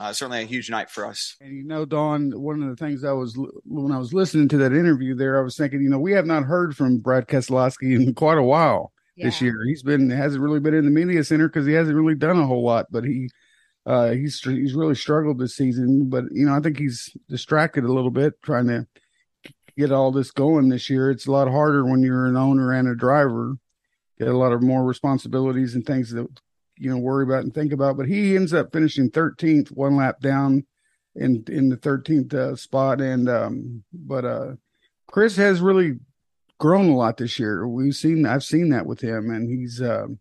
Speaker 13: uh, certainly a huge night for us.
Speaker 8: And you know, Don, one of the things I was when I was listening to that interview there, I was thinking, you know, we have not heard from Brad Keselowski in quite a while this year. He's been hasn't really been in the media center because he hasn't really done a whole lot, but he uh he's he's really struggled this season. But you know, I think he's distracted a little bit trying to get all this going this year. It's a lot harder when you're an owner and a driver. Get a lot of more responsibilities and things that you know worry about and think about. But he ends up finishing 13th, one lap down in in the 13th uh, spot. And um, but uh, Chris has really grown a lot this year. We've seen I've seen that with him, and he's um,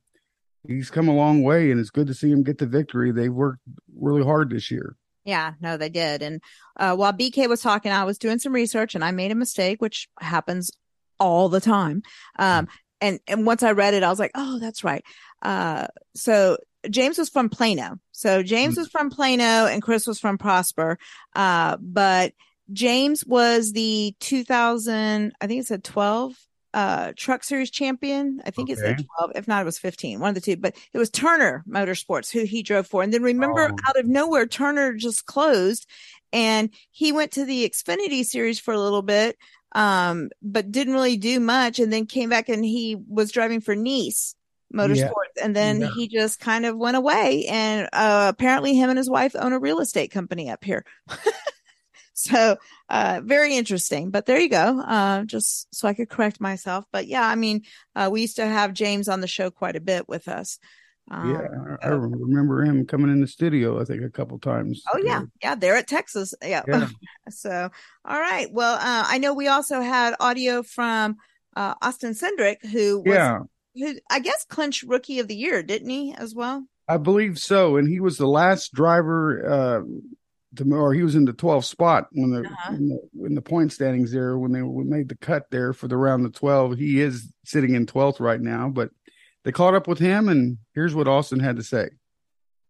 Speaker 8: he's come a long way, and it's good to see him get the victory. They worked really hard this year.
Speaker 7: Yeah, no, they did. And uh, while BK was talking, I was doing some research and I made a mistake, which happens all the time. Um, and and once I read it, I was like, oh, that's right. Uh, so James was from Plano. So James was from Plano and Chris was from Prosper. Uh, but James was the 2000, I think it said 12 uh truck series champion. I think it said 12. If not, it was 15, one of the two. But it was Turner Motorsports who he drove for. And then remember,
Speaker 8: Oh.
Speaker 7: out of nowhere, Turner just closed and he went to the Xfinity series for a little bit, um, but didn't really do much. And then came back and he was driving for Nice Motorsports. And then
Speaker 8: Yeah.
Speaker 7: he just kind of went away. And uh, apparently, him and his wife own a real estate company up here. so uh very interesting but there you go uh just so i could correct myself but yeah i mean uh we used to have james on the show quite a bit with us um,
Speaker 8: yeah, I I remember him coming in the studio. I think a couple times.
Speaker 7: Oh yeah, yeah, they're at Texas. Yeah.
Speaker 8: Yeah.
Speaker 7: so, all right. Well, uh, I know we also had audio from uh, Austin Cindric, who was,
Speaker 8: Yeah.
Speaker 7: who I guess clinched Rookie of the Year, didn't he, as well?
Speaker 8: I believe so, and he was the last driver uh, to, or he was in the 12th spot when the,
Speaker 7: Uh-huh.
Speaker 8: when the when the point standings there when they made the cut there for the round of 12. He is sitting in 12th right now, but they caught up with him, and here's what Austin had to say.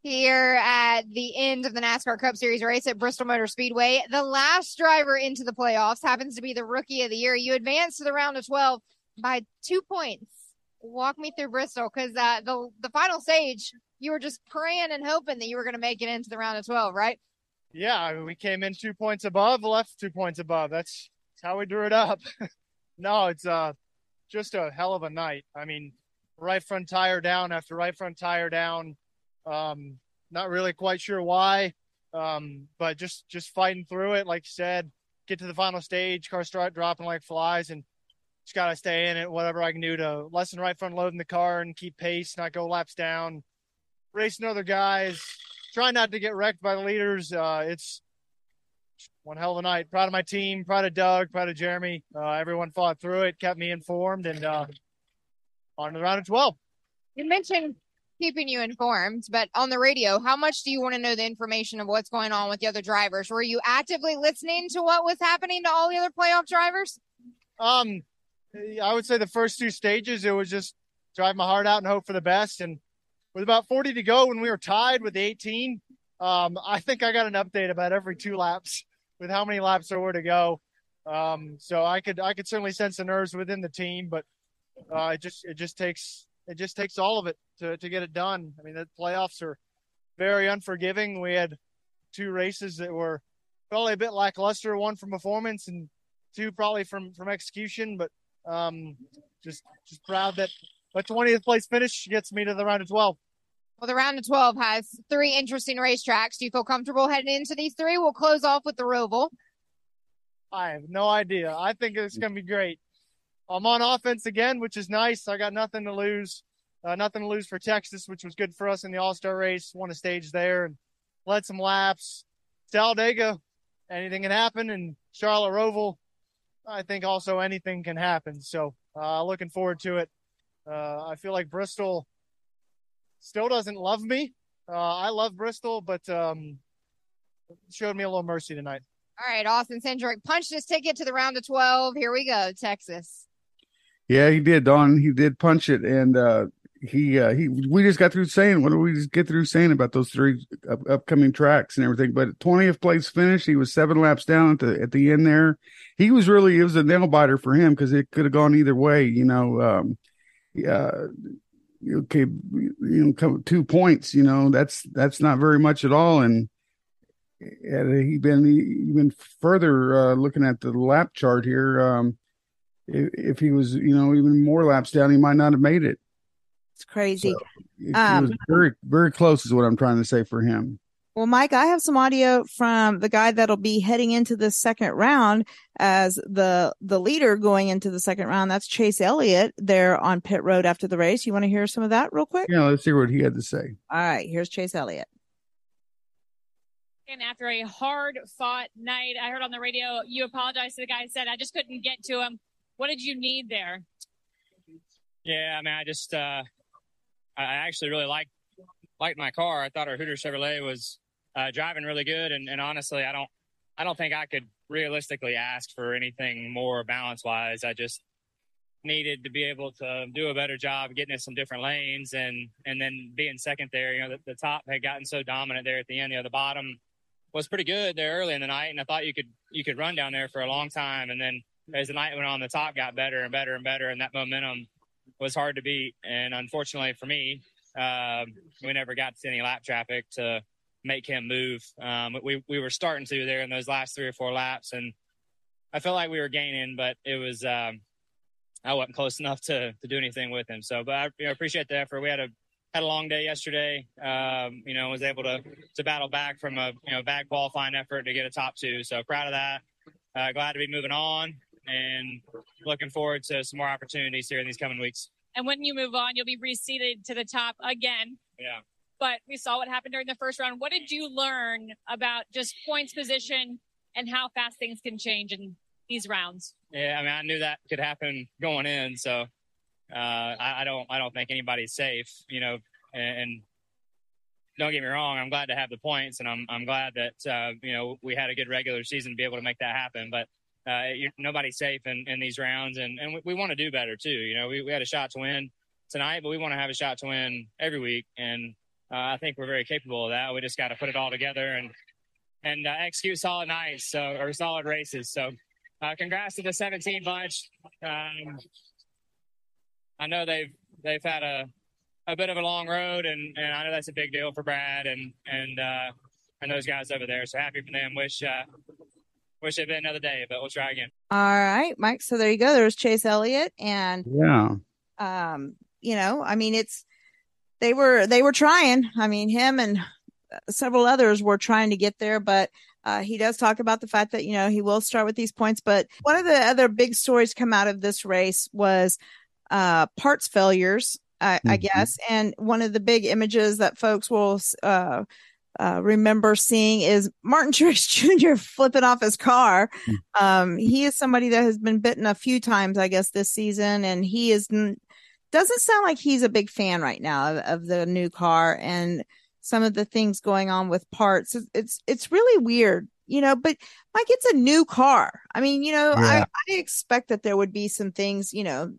Speaker 11: Here at the end of the NASCAR Cup Series race at Bristol Motor Speedway, the last driver into the playoffs happens to be the rookie of the year. You advance to the round of 12 by two points. Walk me through Bristol because uh, the, the final stage, you were just praying and hoping that you were going to make it into the round of 12, right?
Speaker 14: Yeah, I mean, we came in two points above, left two points above. That's, that's how we drew it up. no, it's uh just a hell of a night. I mean, right front tire down after right front tire down. Um, not really quite sure why, um, but just just fighting through it. Like you said, get to the final stage, cars start dropping like flies, and just gotta stay in it. Whatever I can do to lessen right front load in the car and keep pace, not go laps down, racing other guys. Try not to get wrecked by the leaders. Uh, it's one hell of a night. Proud of my team. Proud of Doug. Proud of Jeremy. Uh, everyone fought through it, kept me informed, and uh, on the round of 12.
Speaker 11: You mentioned keeping you informed, but on the radio, how much do you want to know the information of what's going on with the other drivers? Were you actively listening to what was happening to all the other playoff drivers?
Speaker 14: Um, I would say the first two stages, it was just drive my heart out and hope for the best. And with about 40 to go, when we were tied with 18, um, I think I got an update about every two laps with how many laps there were to go. Um, so I could I could certainly sense the nerves within the team, but uh, it just it just takes it just takes all of it to to get it done. I mean, the playoffs are very unforgiving. We had two races that were probably a bit lackluster, one from performance and two probably from from execution, but um, just just proud that a 20th place finish gets me to the round of 12.
Speaker 11: Well, the round of 12 has three interesting racetracks. Do you feel comfortable heading into these three? We'll close off with the Roval.
Speaker 14: I have no idea. I think it's going to be great. I'm on offense again, which is nice. I got nothing to lose. Uh, nothing to lose for Texas, which was good for us in the All Star race. Won a stage there and led some laps. Talladega, anything can happen. And Charlotte Roval, I think also anything can happen. So uh, looking forward to it. Uh, I feel like Bristol still doesn't love me. Uh, I love Bristol, but um, showed me a little mercy tonight.
Speaker 11: All right, Austin Cindric punched his ticket to the round of 12. Here we go, Texas.
Speaker 8: Yeah, he did, Don. He did punch it, and uh, he uh, he. We just got through saying what do we just get through saying about those three up, upcoming tracks and everything. But twentieth place finish, he was seven laps down at the at the end there. He was really it was a nail biter for him because it could have gone either way. You know, um. Okay, you know, two points. You know, that's that's not very much at all, and had he been even further uh, looking at the lap chart here, um, if, if he was, you know, even more laps down, he might not have made it.
Speaker 7: It's crazy.
Speaker 8: It,
Speaker 7: Um,
Speaker 8: it was very, very close, is what I'm trying to say for him.
Speaker 7: Well, Mike, I have some audio from the guy that'll be heading into the second round as the the leader going into the second round. That's Chase Elliott there on pit road after the race. You want to hear some of that real quick?
Speaker 8: Yeah, let's hear what he had to say.
Speaker 7: All right, here's Chase Elliott.
Speaker 15: And after a hard fought night, I heard on the radio you apologized to the guy. Said I just couldn't get to him. What did you need there?
Speaker 16: Yeah, I mean, I just, uh, I actually really liked liked my car. I thought our Hooters Chevrolet was uh, driving really good, and, and honestly, I don't, I don't think I could realistically ask for anything more balance wise. I just, needed to be able to do a better job getting in some different lanes and and then being second there. You know, the, the top had gotten so dominant there at the end. You know, the bottom was pretty good there early in the night, and I thought you could you could run down there for a long time. And then as the night went on, the top got better and better and better, and that momentum was hard to beat. And unfortunately for me, uh, we never got to any lap traffic to make him move. Um, we we were starting to there in those last three or four laps, and I felt like we were gaining, but it was um, I wasn't close enough to to do anything with him. So, but I you know, appreciate the effort. We had a had a long day yesterday. Um, you know, was able to to battle back from a you know bad qualifying effort to get a top two. So proud of that. Uh, glad to be moving on and looking forward to some more opportunities here in these coming weeks.
Speaker 15: And when you move on, you'll be reseated to the top again.
Speaker 16: Yeah.
Speaker 15: But we saw what happened during the first round. What did you learn about just points position and how fast things can change in these rounds?
Speaker 16: Yeah, I mean, I knew that could happen going in, so uh, I, I, don't, I don't think anybody's safe, you know. And, and, don't get me wrong, I'm glad to have the points, and I'm, I'm glad that uh, you know we had a good regular season to be able to make that happen. But uh, nobody's safe in, in these rounds, and, and we, we want to do better too. You know, we, we had a shot to win tonight, but we want to have a shot to win every week, and uh, I think we're very capable of that. We just got to put it all together and and uh, execute solid nights, so or solid races. So, uh, congrats to the 17 bunch. Um, I know they've they've had a a bit of a long road, and, and I know that's a big deal for Brad and and uh, and those guys over there. So happy for them. Wish wish it'd been another day, but we'll try again.
Speaker 7: All right, Mike. So there you go. There's Chase Elliott, and
Speaker 8: yeah,
Speaker 7: um, you know, I mean, it's they were they were trying. I mean, him and several others were trying to get there, but uh, he does talk about the fact that you know he will start with these points. But one of the other big stories come out of this race was uh, parts failures, I, mm-hmm. I guess, and one of the big images that folks will uh, uh, remember seeing is Martin Truex Jr. flipping off his car. Mm-hmm. Um, he is somebody that has been bitten a few times, I guess, this season, and he is doesn't sound like he's a big fan right now of, of the new car and some of the things going on with parts. It's, it's, it's really weird, you know, but like it's a new car. I mean, you know, yeah. I, I expect that there would be some things, you know,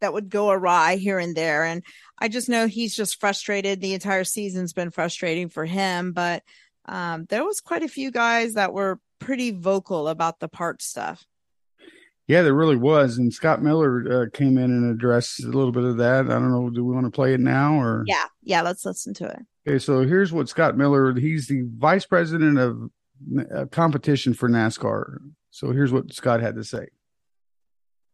Speaker 7: that would go awry here and there. And I just know he's just frustrated. The entire season's been frustrating for him, but um, there was quite a few guys that were pretty vocal about the part stuff.
Speaker 8: Yeah, there really was. And Scott Miller uh, came in and addressed a little bit of that. I don't know. Do we want to play it now or?
Speaker 7: Yeah, yeah. Let's listen to it.
Speaker 8: Okay, so here's what Scott Miller. He's the vice president of uh, competition for NASCAR. So here's what Scott had to say.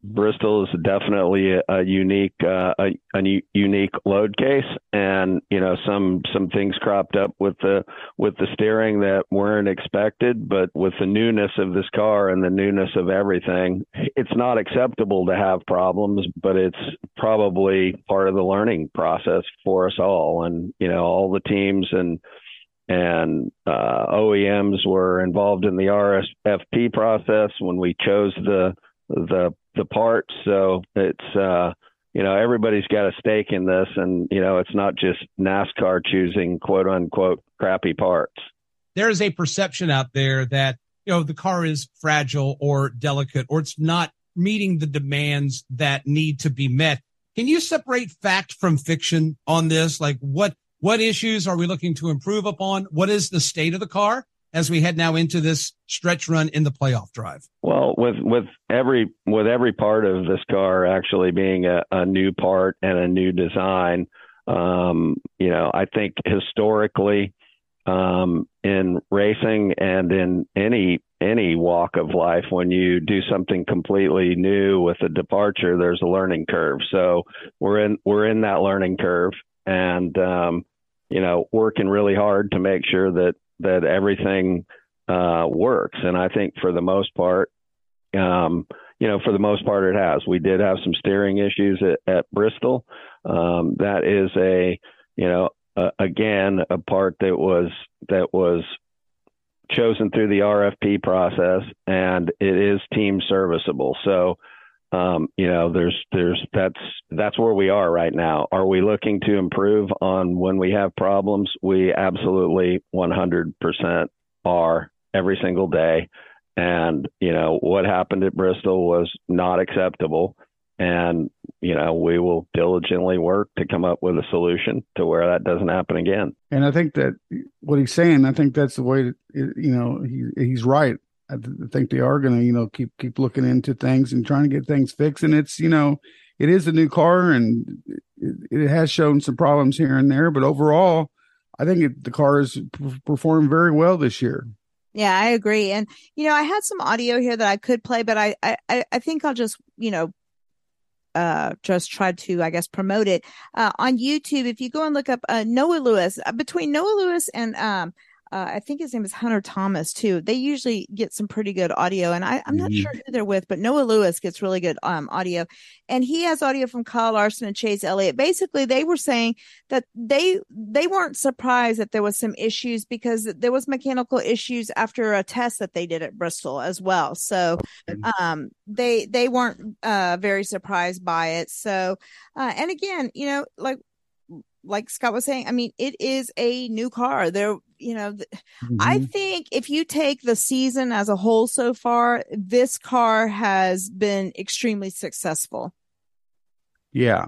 Speaker 17: Bristol is definitely a, a unique uh, a, a, unique load case, and you know some some things cropped up with the with the steering that weren't expected, but with the newness of this car and the newness of everything, it's not acceptable to have problems, but it's probably part of the learning process for us all, and you know all the teams and and uh, OEMs were involved in the RFP process when we chose the the the parts. So it's uh, you know everybody's got a stake in this, and you know it's not just NASCAR choosing quote unquote crappy parts.
Speaker 18: There is a perception out there that you know the car is fragile or delicate, or it's not meeting the demands that need to be met. Can you separate fact from fiction on this? Like what what issues are we looking to improve upon? What is the state of the car? As we head now into this stretch run in the playoff drive?
Speaker 17: Well, with with every with every part of this car actually being a, a new part and a new design, um, you know, I think historically um, in racing and in any any walk of life, when you do something completely new with a departure, there's a learning curve. So we're in we're in that learning curve, and um, you know, working really hard to make sure that that everything uh, works. And I think for the most part, um, you know, for the most part, it has. We did have some steering issues at, at Bristol. Um, that is a, you know, uh, again, a part that was that was chosen through the RFP process, and it is team serviceable. So, um, you know, there's there's that's that's where we are right now. Are we looking to improve on when we have problems? We absolutely 100% are every single day. And you know what happened at Bristol was not acceptable. and you know we will diligently work to come up with a solution to where that doesn't happen again.
Speaker 8: And I think that what he's saying, I think that's the way that you know he he's right. I think they are going to you know keep keep looking into things and trying to get things fixed. And it's you know it is a new car and it, it has shown some problems here and there, but overall, I think it, the car has performed very well this year.
Speaker 7: Yeah, I agree. And you know, I had some audio here that I could play, but I I I think I'll just you know uh, just tried to, I guess, promote it uh, on YouTube. If you go and look up uh, Noah Lewis, uh, between Noah Lewis and um, uh, I think his name is Hunter Thomas too. They usually get some pretty good audio, and I, am not mm-hmm. sure who they're with, but Noah Lewis gets really good um, audio, and he has audio from Kyle Larson and Chase Elliott. Basically, they were saying that they they weren't surprised that there was some issues because there was mechanical issues after a test that they did at Bristol as well. So um, they they weren't uh, very surprised by it. So uh, and again, you know, like like Scott was saying, I mean, it is a new car. There, you know, mm-hmm. I think if you take the season as a whole so far, this car has been extremely successful.
Speaker 8: Yeah.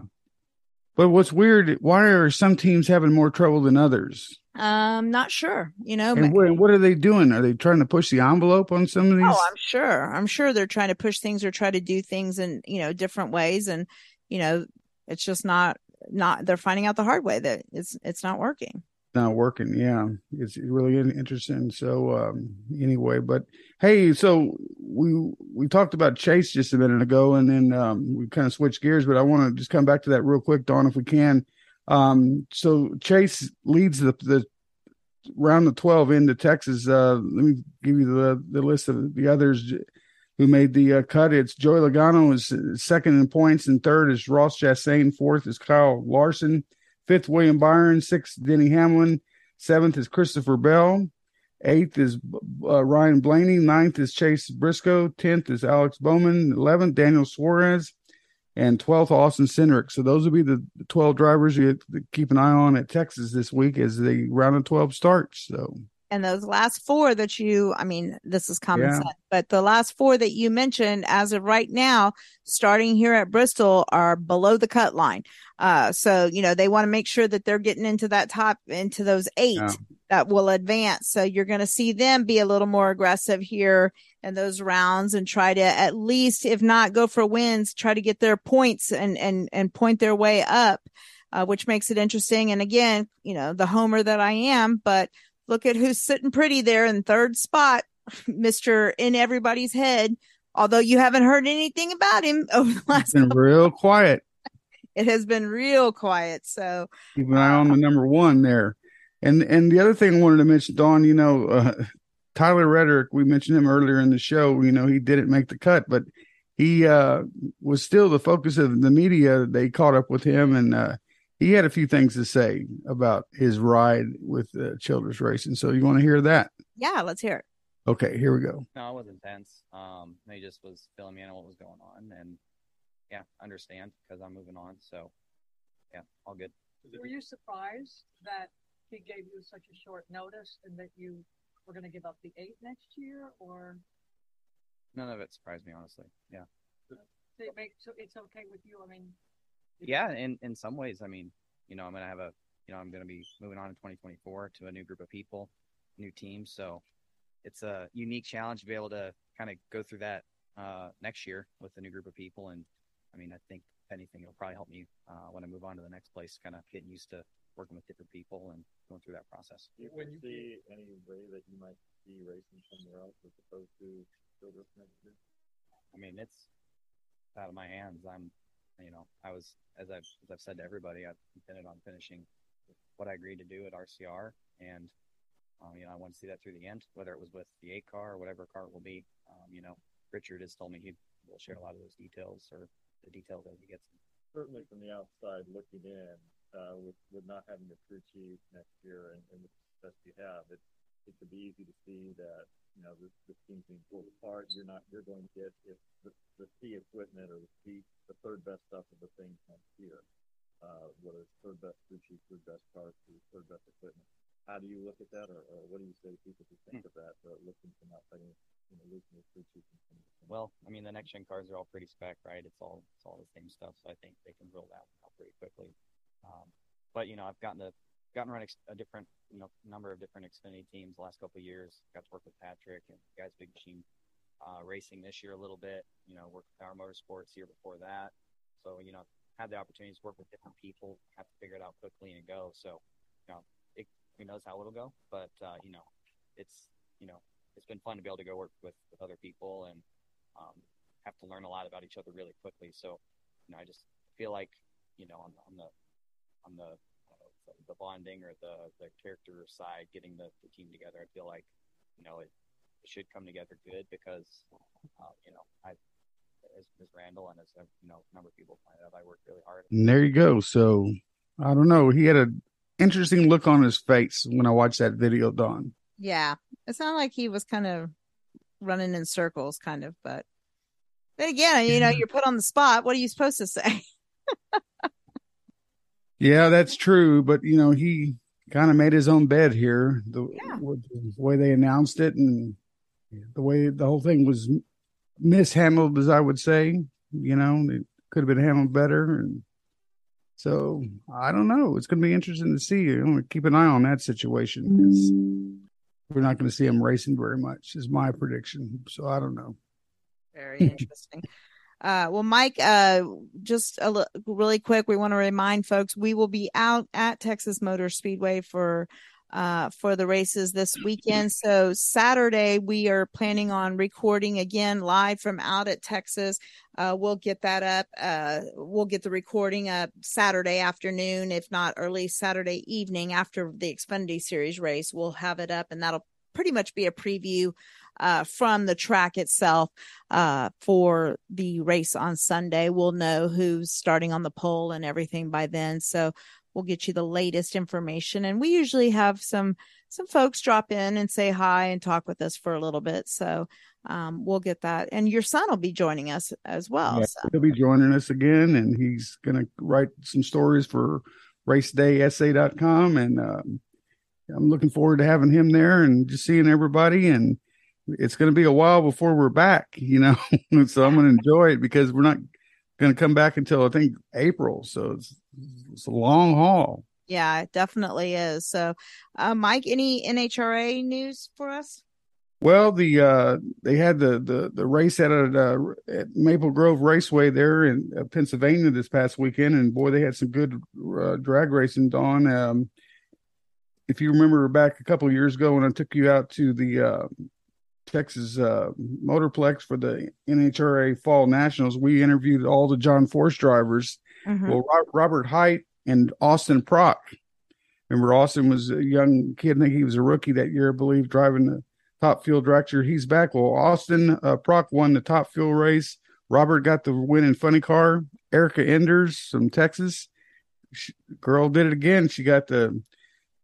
Speaker 8: But what's weird, why are some teams having more trouble than others?
Speaker 7: Um, not sure. You know,
Speaker 8: and what, what, are they doing? Are they trying to push the envelope on some of these?
Speaker 7: Oh, I'm sure. I'm sure they're trying to push things or try to do things in you know different ways, and you know, it's just not not they're finding out the hard way that it's it's not working.
Speaker 8: Not working yeah. It's really interesting so um anyway but hey so we we talked about chase just a minute ago and then um we kind of switched gears but i want to just come back to that real quick don if we can. Um so chase leads the the round of 12 into texas uh let me give you the the list of the others who made the uh, cut. It's Joey Logano is second in points, and third is Ross Chastain. Fourth is Kyle Larson. Fifth, William Byron. Sixth, Denny Hamlin. Seventh is Christopher Bell. Eighth is uh, Ryan Blaney. Ninth is Chase Briscoe. Tenth is Alex Bowman. Eleventh, Daniel Suarez. And 12th, Austin Cindric. So those will be the 12 drivers you keep an eye on at Texas this week as the round of 12 starts. So
Speaker 7: and those last four that you i mean this is common yeah. sense but the last four that you mentioned as of right now starting here at bristol are below the cut line uh so you know they want to make sure that they're getting into that top into those eight yeah. that will advance so you're going to see them be a little more aggressive here in those rounds and try to at least if not go for wins try to get their points and and and point their way up uh, which makes it interesting and again you know the homer that i am but Look at who's sitting pretty there in third spot, Mr. in everybody's head. Although you haven't heard anything about him over the last
Speaker 8: it's been real quiet.
Speaker 7: It has been real quiet. So
Speaker 8: keep an eye on the number one there. And and the other thing I wanted to mention, Don, you know, uh, Tyler Reddick, we mentioned him earlier in the show. You know, he didn't make the cut, but he uh, was still the focus of the media. They caught up with him, and uh, he had a few things to say about his ride with uh, Childress Racing. So you want to hear that?
Speaker 7: Yeah, let's hear it.
Speaker 8: Okay, here we go.
Speaker 19: No, it was intense. Um, he just was filling me in on what was going on, and yeah, understand because I'm moving on. So yeah, all good.
Speaker 12: Were you surprised that he gave you such a short notice and that you were going to give up the eight next year, or
Speaker 19: none of it surprised me, honestly. Yeah.
Speaker 12: it makes it's okay with you. I mean,
Speaker 19: yeah, in in some ways, I mean, you know, I'm gonna have a, you know, I'm gonna be moving on in 2024 to a new group of people, new team. So it's a unique challenge to be able to kind of go through that uh, next year with a new group of people. And I mean, I think if anything, it'll probably help me uh, when I move on to the next place, kind of getting used to working with different people and going through that process.
Speaker 20: Do you see any way that you might be racing somewhere else as opposed to Childress next year?
Speaker 19: I mean, it's out of my hands. I'm you know, I was as I've as I've said to everybody, I intended on finishing what I agreed to do at RCR, and um, you know, I want to see that through the end, whether it was with the eight car or whatever car it will be. Um, you know, Richard has told me he will share a lot of those details or the details as he gets.
Speaker 20: Certainly, from the outside looking in, uh, with with not having a crew chief next year and, and the success you have, it it could be easy to see that you know this, this team's being pulled apart. You're not you're going to get if the, the C equipment or the C the third best stuff of the things next year, uh, whether it's third best crew chief, third best car crew, third best equipment. How do you look at that, or, or what do you say to people who think hmm. of that, uh, looking from outside? you know, losing your crew chief. and
Speaker 19: Well, I mean, the next gen cars are all pretty spec, right? It's all it's all the same stuff, so I think they can roll that out pretty quickly. Um, but you know, I've gotten to gotten ex- a different you know number of different Xfinity teams the last couple of years. Got to work with Patrick and guys Big Machine uh, Racing this year a little bit. You know, worked with Our Motorsports year before that. So you know, had the opportunities to work with different people, have to figure it out quickly and go. So you know, it, who knows how it'll go, but uh, you know, it's you know, it's been fun to be able to go work with with other people and um, have to learn a lot about each other really quickly. So, you know, I just feel like, you know, on, on the on the the bonding or the the character side, getting the, the team together, I feel like, you know, it, it should come together good because, uh, you know, I as Ms. Randall and as you know, a number of people pointed out, I worked really hard.
Speaker 8: And there you go. So I don't know. He had an interesting look on his face when I watched that video, Don.
Speaker 7: Yeah. It sounded like he was kind of running in circles, kind of, but then again, you know, you're put on the spot. What are you supposed to say?
Speaker 8: Yeah, that's true. But you know, he kind of made his own bed here. The, with the way they announced it and the way the whole thing was mishandled, as I would say. You know, it could have been handled better. And so I don't know. It's going to be interesting to see. I'm going to keep an eye on that situation because we're not going to see him racing very much. Is my prediction. So I don't know.
Speaker 7: Very interesting. Uh, well, Mike, uh, just a li- really quick, we want to remind folks we will be out at Texas Motor Speedway for uh, for the races this weekend. So Saturday we are planning on recording again live from out at Texas. Uh, we'll get that up. Uh, we'll get the recording up Saturday afternoon, if not early Saturday evening after the Xfinity Series race. We'll have it up, and that'll pretty much be a preview uh, from the track itself uh, for the race on Sunday. We'll know who's starting on the pole and everything by then. So we'll get you the latest information. And we usually have some some folks drop in and say hi and talk with us for a little bit. So um, we'll get that. And your son will be joining us as well.
Speaker 8: Yeah,
Speaker 7: So.
Speaker 8: he'll be joining us again, and he's going to write some stories for RaceDaySA.com, and um, I'm looking forward to having him there and just seeing everybody. And it's going to be a while before we're back, you know. so I'm going to enjoy it because we're not going to come back until I think April. So it's it's a long haul.
Speaker 7: Yeah, it definitely is. So, uh, Mike, any NHRA news for us?
Speaker 8: Well, the uh, they had the the the race at, uh, at Maple Grove Raceway there in uh, Pennsylvania this past weekend, and boy, they had some good uh, drag racing. Don, um, if you remember back a couple of years ago when I took you out to the uh, Texas uh, Motorplex for the NHRA Fall Nationals, we interviewed all the John Force drivers.
Speaker 7: Mhm.
Speaker 8: Well, Ro- Robert Hight and Austin Prock. Remember, Austin was a young kid. I think he was a rookie that year, I believe, driving the top fuel director. He's back. Well, Austin uh, Prock won the top fuel race. Robert got the win in funny car. Erica Enders from Texas, she, girl did it again. She got the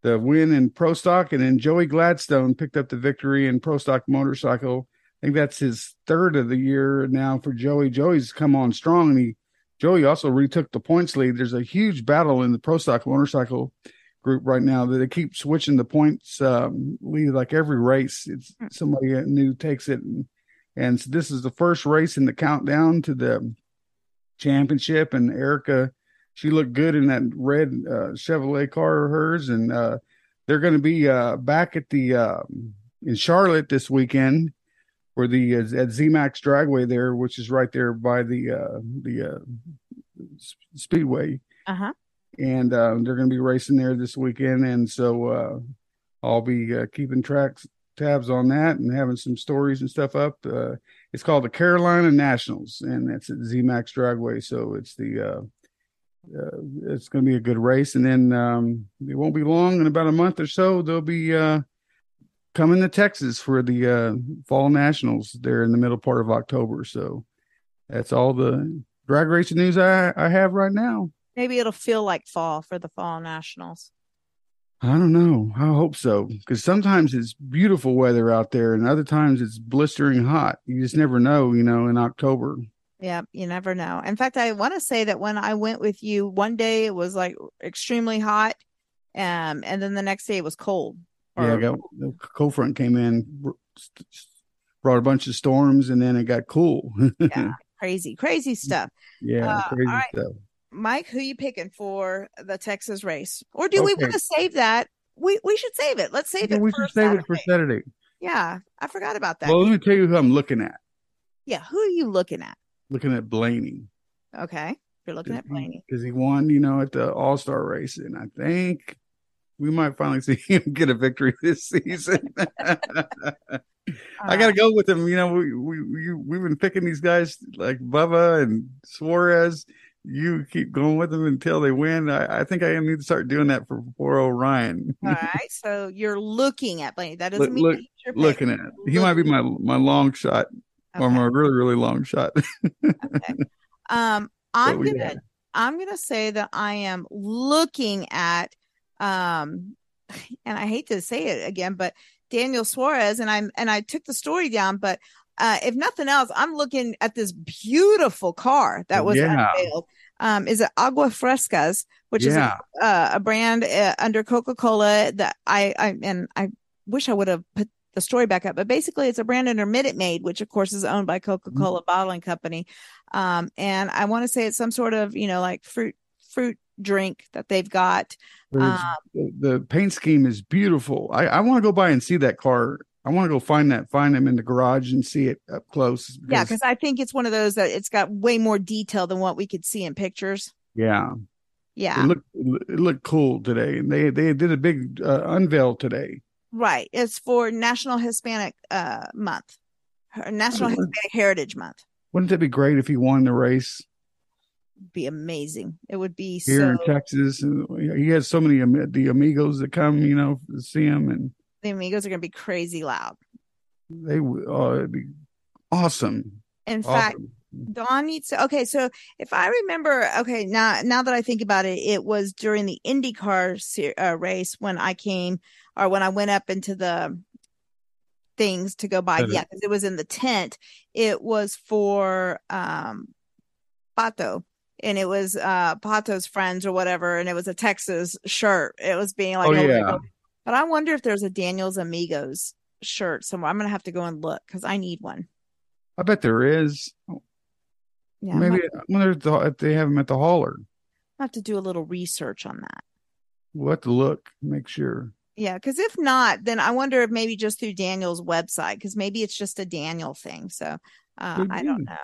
Speaker 8: the win in pro stock, and then Joey Gladstone picked up the victory in pro stock motorcycle. I think that's his third of the year now for Joey. Joey's come on strong, and he Joey also retook the points lead. There's a huge battle in the pro stock motorcycle group right now that they keep switching the points um, lead like every race. It's somebody new takes it, and, and so this is the first race in the countdown to the championship. And Erica, she looked good in that red uh, Chevrolet car of hers, and uh, they're going to be uh, back at the uh, in Charlotte this weekend for the uh, at ZMAX Dragway there, which is right there by the uh, the uh, Speedway
Speaker 7: Uh huh.
Speaker 8: and uh, they're going to be racing there this weekend. And so uh, I'll be uh, keeping tracks tabs on that and having some stories and stuff up. Uh, it's called the Carolina Nationals, and that's at ZMAX Dragway. So it's the uh, it's going to be a good race. And then um, it won't be long. In about a month or so, they'll be uh, coming to Texas for the uh, Fall Nationals there in the middle part of October. So that's all the drag racing news I, I have right now.
Speaker 7: Maybe it'll feel like fall for the fall nationals.
Speaker 8: I don't know. I hope so because sometimes it's beautiful weather out there, and other times it's blistering hot. You just never know, you know, in October.
Speaker 7: Yeah, you never know. In fact, I want to say that when I went with you, one day it was like extremely hot, um, and then the next day it was cold.
Speaker 8: yeah, I got the cold front came in brought a bunch of storms, and then it got cool.
Speaker 7: Yeah, crazy, crazy stuff.
Speaker 8: yeah,
Speaker 7: Uh,
Speaker 8: crazy
Speaker 7: right.
Speaker 8: stuff.
Speaker 7: Mike, who you picking for the Texas race? Or do we want to save that? We we should save it. Let's save
Speaker 8: Yeah,
Speaker 7: it.
Speaker 8: we
Speaker 7: for
Speaker 8: should save it for.
Speaker 7: Saturday. Yeah, I forgot about that.
Speaker 8: Well, let me tell you who I'm looking at.
Speaker 7: yeah, who are you looking at?
Speaker 8: Looking at Blaney
Speaker 7: Okay, you're looking at Blaney.
Speaker 8: because he won, you know, at the All Star race, and I think we might finally see him get a victory this season. I uh. got to go with him. You know, we we we we've been picking these guys like Bubba and Suarez. You keep going with them until they win. I, I think I need to start doing that for poor Ryan.
Speaker 7: All right, so you're looking at Blaney. That doesn't
Speaker 8: Look,
Speaker 7: mean
Speaker 8: look,
Speaker 7: he's your pick.
Speaker 8: looking at he might be my my long shot or my really really long shot.
Speaker 7: Um, I'm gonna
Speaker 8: got?
Speaker 7: I'm gonna say that I am looking at um, and I hate to say it again, but Daniel Suarez, and I'm and I took the story down, but uh, if nothing else, I'm looking at this beautiful car that was
Speaker 8: Yeah.
Speaker 7: unveiled. Um, is it Agua Frescas, which
Speaker 8: Yeah.
Speaker 7: is a, uh, a brand uh, under Coca Cola that I, I and I wish I would have put the story back up, but basically it's a brand under Minute Maid, which of course is owned by Coca Cola Bottling Company. Um, and I want to say it's some sort of you know like fruit fruit drink that they've got. Um,
Speaker 8: the, paint scheme is beautiful. I, I want to go by and see that car. I want to go find that, find them in the garage and see it up close.
Speaker 7: yeah, because I think it's one of those that it's got way more detail than what we could see in pictures.
Speaker 8: yeah,
Speaker 7: Yeah,
Speaker 8: it looked it looked cool today, and they they did a big uh, unveil today.
Speaker 7: Right. It's for National Hispanic uh Month, National Hispanic Heritage Month.
Speaker 8: Wouldn't it be great if he won the race
Speaker 7: Be amazing. It would be
Speaker 8: here
Speaker 7: so.
Speaker 8: in Texas? He has so many the amigos that come, you know, to see him, and
Speaker 7: The amigos are going to be crazy loud.
Speaker 8: they would- oh, it'd be awesome.
Speaker 7: In fact,
Speaker 8: Awesome.
Speaker 7: Don needs to. Okay, so if I remember, okay, now now that I think about it, it was during the IndyCar se- uh, race when I came, or when I went up into the things to go buy. Yeah, because it was in the tent. It was for um Pato. And it was uh Pato's friends or whatever, and it was a Texas shirt. It was being like,
Speaker 8: Oh, yeah.
Speaker 7: But I wonder if there's a Daniel's Amigos shirt somewhere. I'm gonna have to go and look because I need one.
Speaker 8: I bet there is.
Speaker 7: Yeah,
Speaker 8: Maybe
Speaker 7: might-
Speaker 8: if, the, if they have them at the hauler.
Speaker 7: I have to do a little research on that.
Speaker 8: We'll have to look, make sure.
Speaker 7: Yeah, because if not, then I wonder if maybe just through Daniel's website, because maybe it's just a Daniel thing. So uh, I don't know.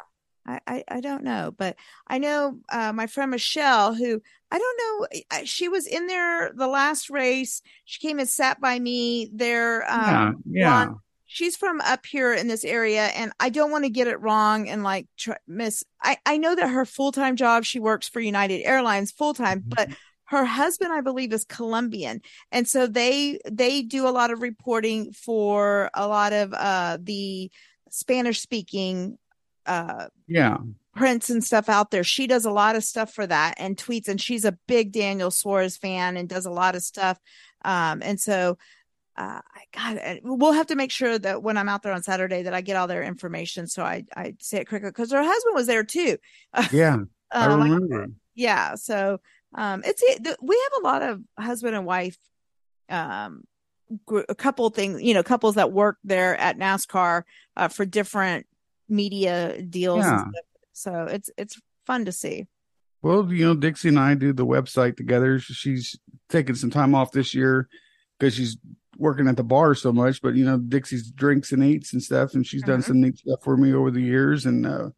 Speaker 7: I, I, I don't know, but I know uh, my friend Michelle, who I don't know, she was in there the last race. She came and sat by me there. Um,
Speaker 8: yeah, yeah.
Speaker 7: on- she's from up here in this area, and I don't want to get it wrong and like try, miss. I I know that her full time job, she works for United Airlines full time, but her husband i believe is colombian and so they they do a lot of reporting for a lot of uh the spanish speaking uh
Speaker 8: Yeah.
Speaker 7: prints and stuff out there she does a lot of stuff for that and tweets and she's a big daniel suarez fan and does a lot of stuff um and so uh i got we'll have to make sure that when i'm out there on saturday that i get all their information so i i say it quicker because her husband was there too
Speaker 8: Yeah. I
Speaker 7: like-
Speaker 8: remember.
Speaker 7: yeah so um it's it, we have a lot of husband and wife um gr- a couple things you know couples that work there at nascar uh, for different media deals
Speaker 8: Yeah.
Speaker 7: so it's it's fun to see
Speaker 8: Well, you know, Dixie and I do the website together. She's taking some time off this year because she's working at the bar so much. But you know, Dixie's drinks and eats and stuff, and she's done some neat stuff for me over the years. And uh,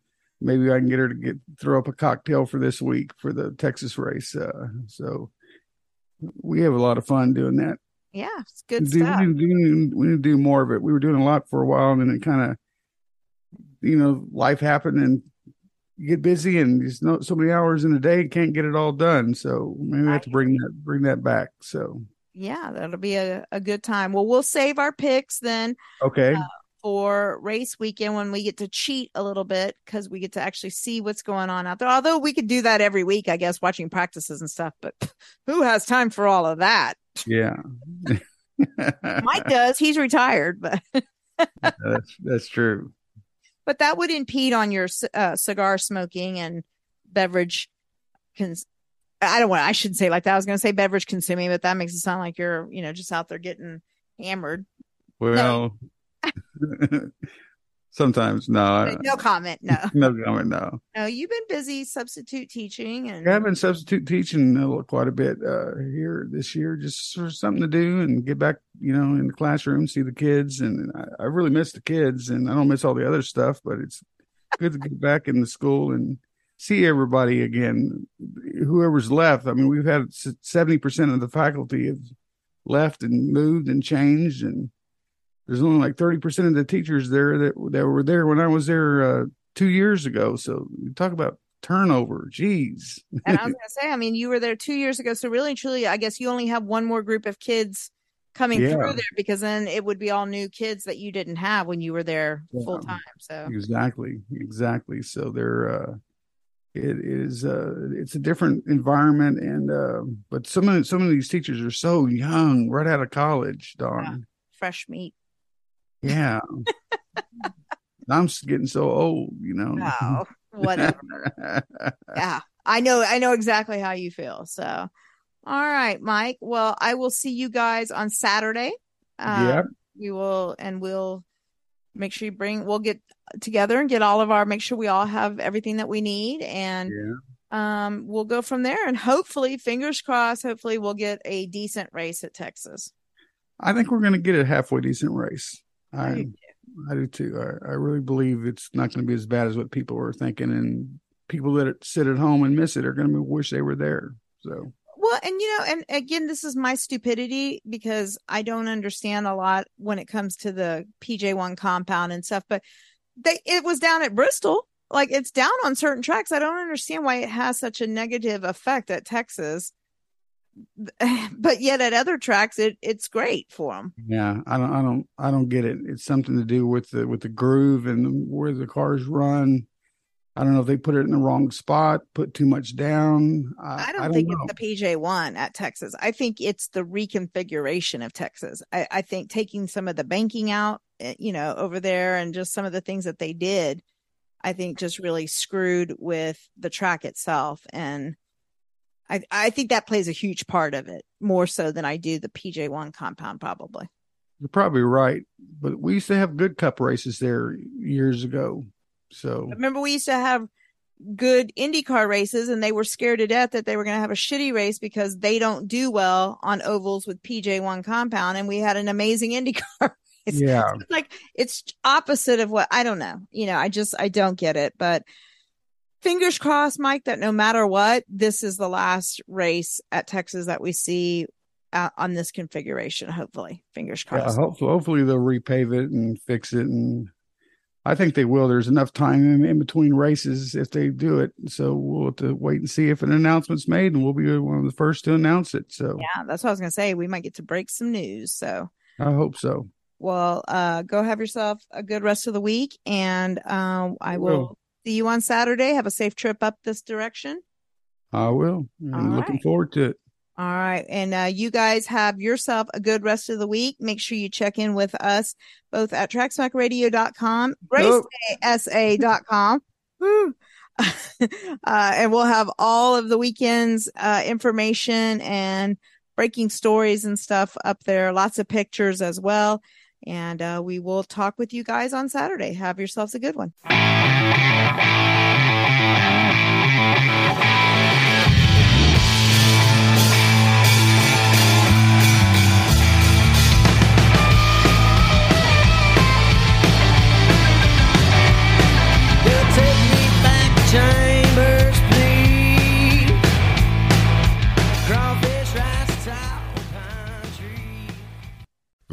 Speaker 8: maybe I can get her to get throw up a cocktail for this week for the Texas race. Uh, so we have a lot of fun doing that.
Speaker 7: yeah it's good
Speaker 8: do,
Speaker 7: stuff
Speaker 8: We, need to do, we need to do more of it. We were doing a lot for a while, and then it kind of, you know, life happened, and you get busy, and there's no so many hours in a day, can't get it all done. So maybe we have to bring that bring that back. So
Speaker 7: yeah that'll be a, a good time well we'll save our picks then
Speaker 8: okay,
Speaker 7: for race weekend when we get to cheat a little bit because we get to actually see what's going on out there. Although we could do that every week, I guess, watching practices and stuff, but who has time for all of that?
Speaker 8: yeah,
Speaker 7: Mike does. He's retired, but
Speaker 8: that's that's true.
Speaker 7: but that would impede on your uh, cigar smoking and beverage. Cons- I don't want. I shouldn't say like that. I was going to say beverage consuming, but that makes it sound like you're, you know, just out there getting hammered.
Speaker 8: Well, Sometimes no. I-
Speaker 7: No comment. No.
Speaker 8: no comment. No.
Speaker 7: No, you've been busy substitute teaching and
Speaker 8: I've been substitute teaching uh, quite a bit uh, here this year, just for something to do and get back, you know, in the classroom, see the kids, and I, I really miss the kids, and I don't miss all the other stuff, but it's good to get back in the school and see everybody again. Whoever's left, I mean, we've had seventy percent of the faculty have left and moved and changed, and there's only like thirty percent of the teachers there that that were there when I was there uh, two years ago. So you talk about turnover. Jeez.
Speaker 7: and I was gonna say, I mean, you were there two years ago, so really and truly, I guess you only have one more group of kids coming
Speaker 8: Yeah.
Speaker 7: through there because then it would be all new kids that you didn't have when you were there full time. So
Speaker 8: exactly exactly so they're uh it is uh it's a different environment and uh but some of some of these teachers are so young right out of college Don.
Speaker 7: fresh meat.
Speaker 8: yeah, i'm getting so old you know
Speaker 7: No, whatever. yeah, I know. I know exactly how you feel. So, all right, Mike. Well, I will see you guys on Saturday. Um,
Speaker 8: Yep.
Speaker 7: We will, and we'll make sure you bring. We'll get together and get all of our. Make sure we all have everything that we need, and um, we'll go from there. And hopefully, fingers crossed. Hopefully, we'll get a decent race at Texas.
Speaker 8: i think we're going to get a halfway decent race i i do too I, I really believe it's not going to be as bad as what people are thinking and people that sit at home and miss it are going to wish they were there so
Speaker 7: Well, and you know, and again, this is my stupidity because I don't understand a lot when it comes to the PJ1 compound and stuff, but they it was down at Bristol. Like it's down on certain tracks. I don't understand why it has such a negative effect at Texas. But yet at other tracks it it's great for them.
Speaker 8: Yeah, I don't, I don't, I don't get it. It's something to do with the with the groove and where the cars run. I don't know if they put it in the wrong spot, put too much down. I,
Speaker 7: I don't,
Speaker 8: I don't
Speaker 7: think
Speaker 8: know.
Speaker 7: it's the PJ1 at Texas. I think it's the reconfiguration of Texas. I, I think taking some of the banking out, eh, you know, over there and just some of the things that they did, I think just really screwed with the track itself. And I, I think that plays a huge part of it more so than I do the PJ1 compound, probably.
Speaker 8: You're probably right, but we used to have good cup races there years ago. So
Speaker 7: Remember, we used to have good IndyCar races, and they were scared to death that they were going to have a shitty race because they don't do well on ovals with PJ1 compound. And we had an amazing IndyCar race.
Speaker 8: Yeah.
Speaker 7: It's like it's opposite of what I don't know. You know, I just I don't get it. But fingers crossed, Mike, that no matter what, this is the last race at Texas that we see uh, on this configuration. Hopefully, fingers crossed.
Speaker 8: yeah, hopefully, hopefully they'll repave it and fix it, and I think they will. There's enough time in, in between races if they do it. So we'll have to wait and see if an announcement's made, and we'll be one of the first to announce it. So
Speaker 7: yeah, that's what I was going to say. We might get to break some news. So.
Speaker 8: I hope so.
Speaker 7: Well, uh, go have yourself a good rest of the week, and um, I will see you on Saturday. Have a safe trip up this direction.
Speaker 8: I will. I'm
Speaker 7: All
Speaker 8: looking
Speaker 7: right.
Speaker 8: forward to it.
Speaker 7: All right. And uh, you guys have yourself a good rest of the week. Make sure you check in with us both at tracksmackradio.com, racesa.com. Woo. uh, and we'll have all of the weekend's uh, information and breaking stories and stuff up there. Lots of pictures as well. And uh, we will talk with you guys on Saturday. Have yourselves a good one.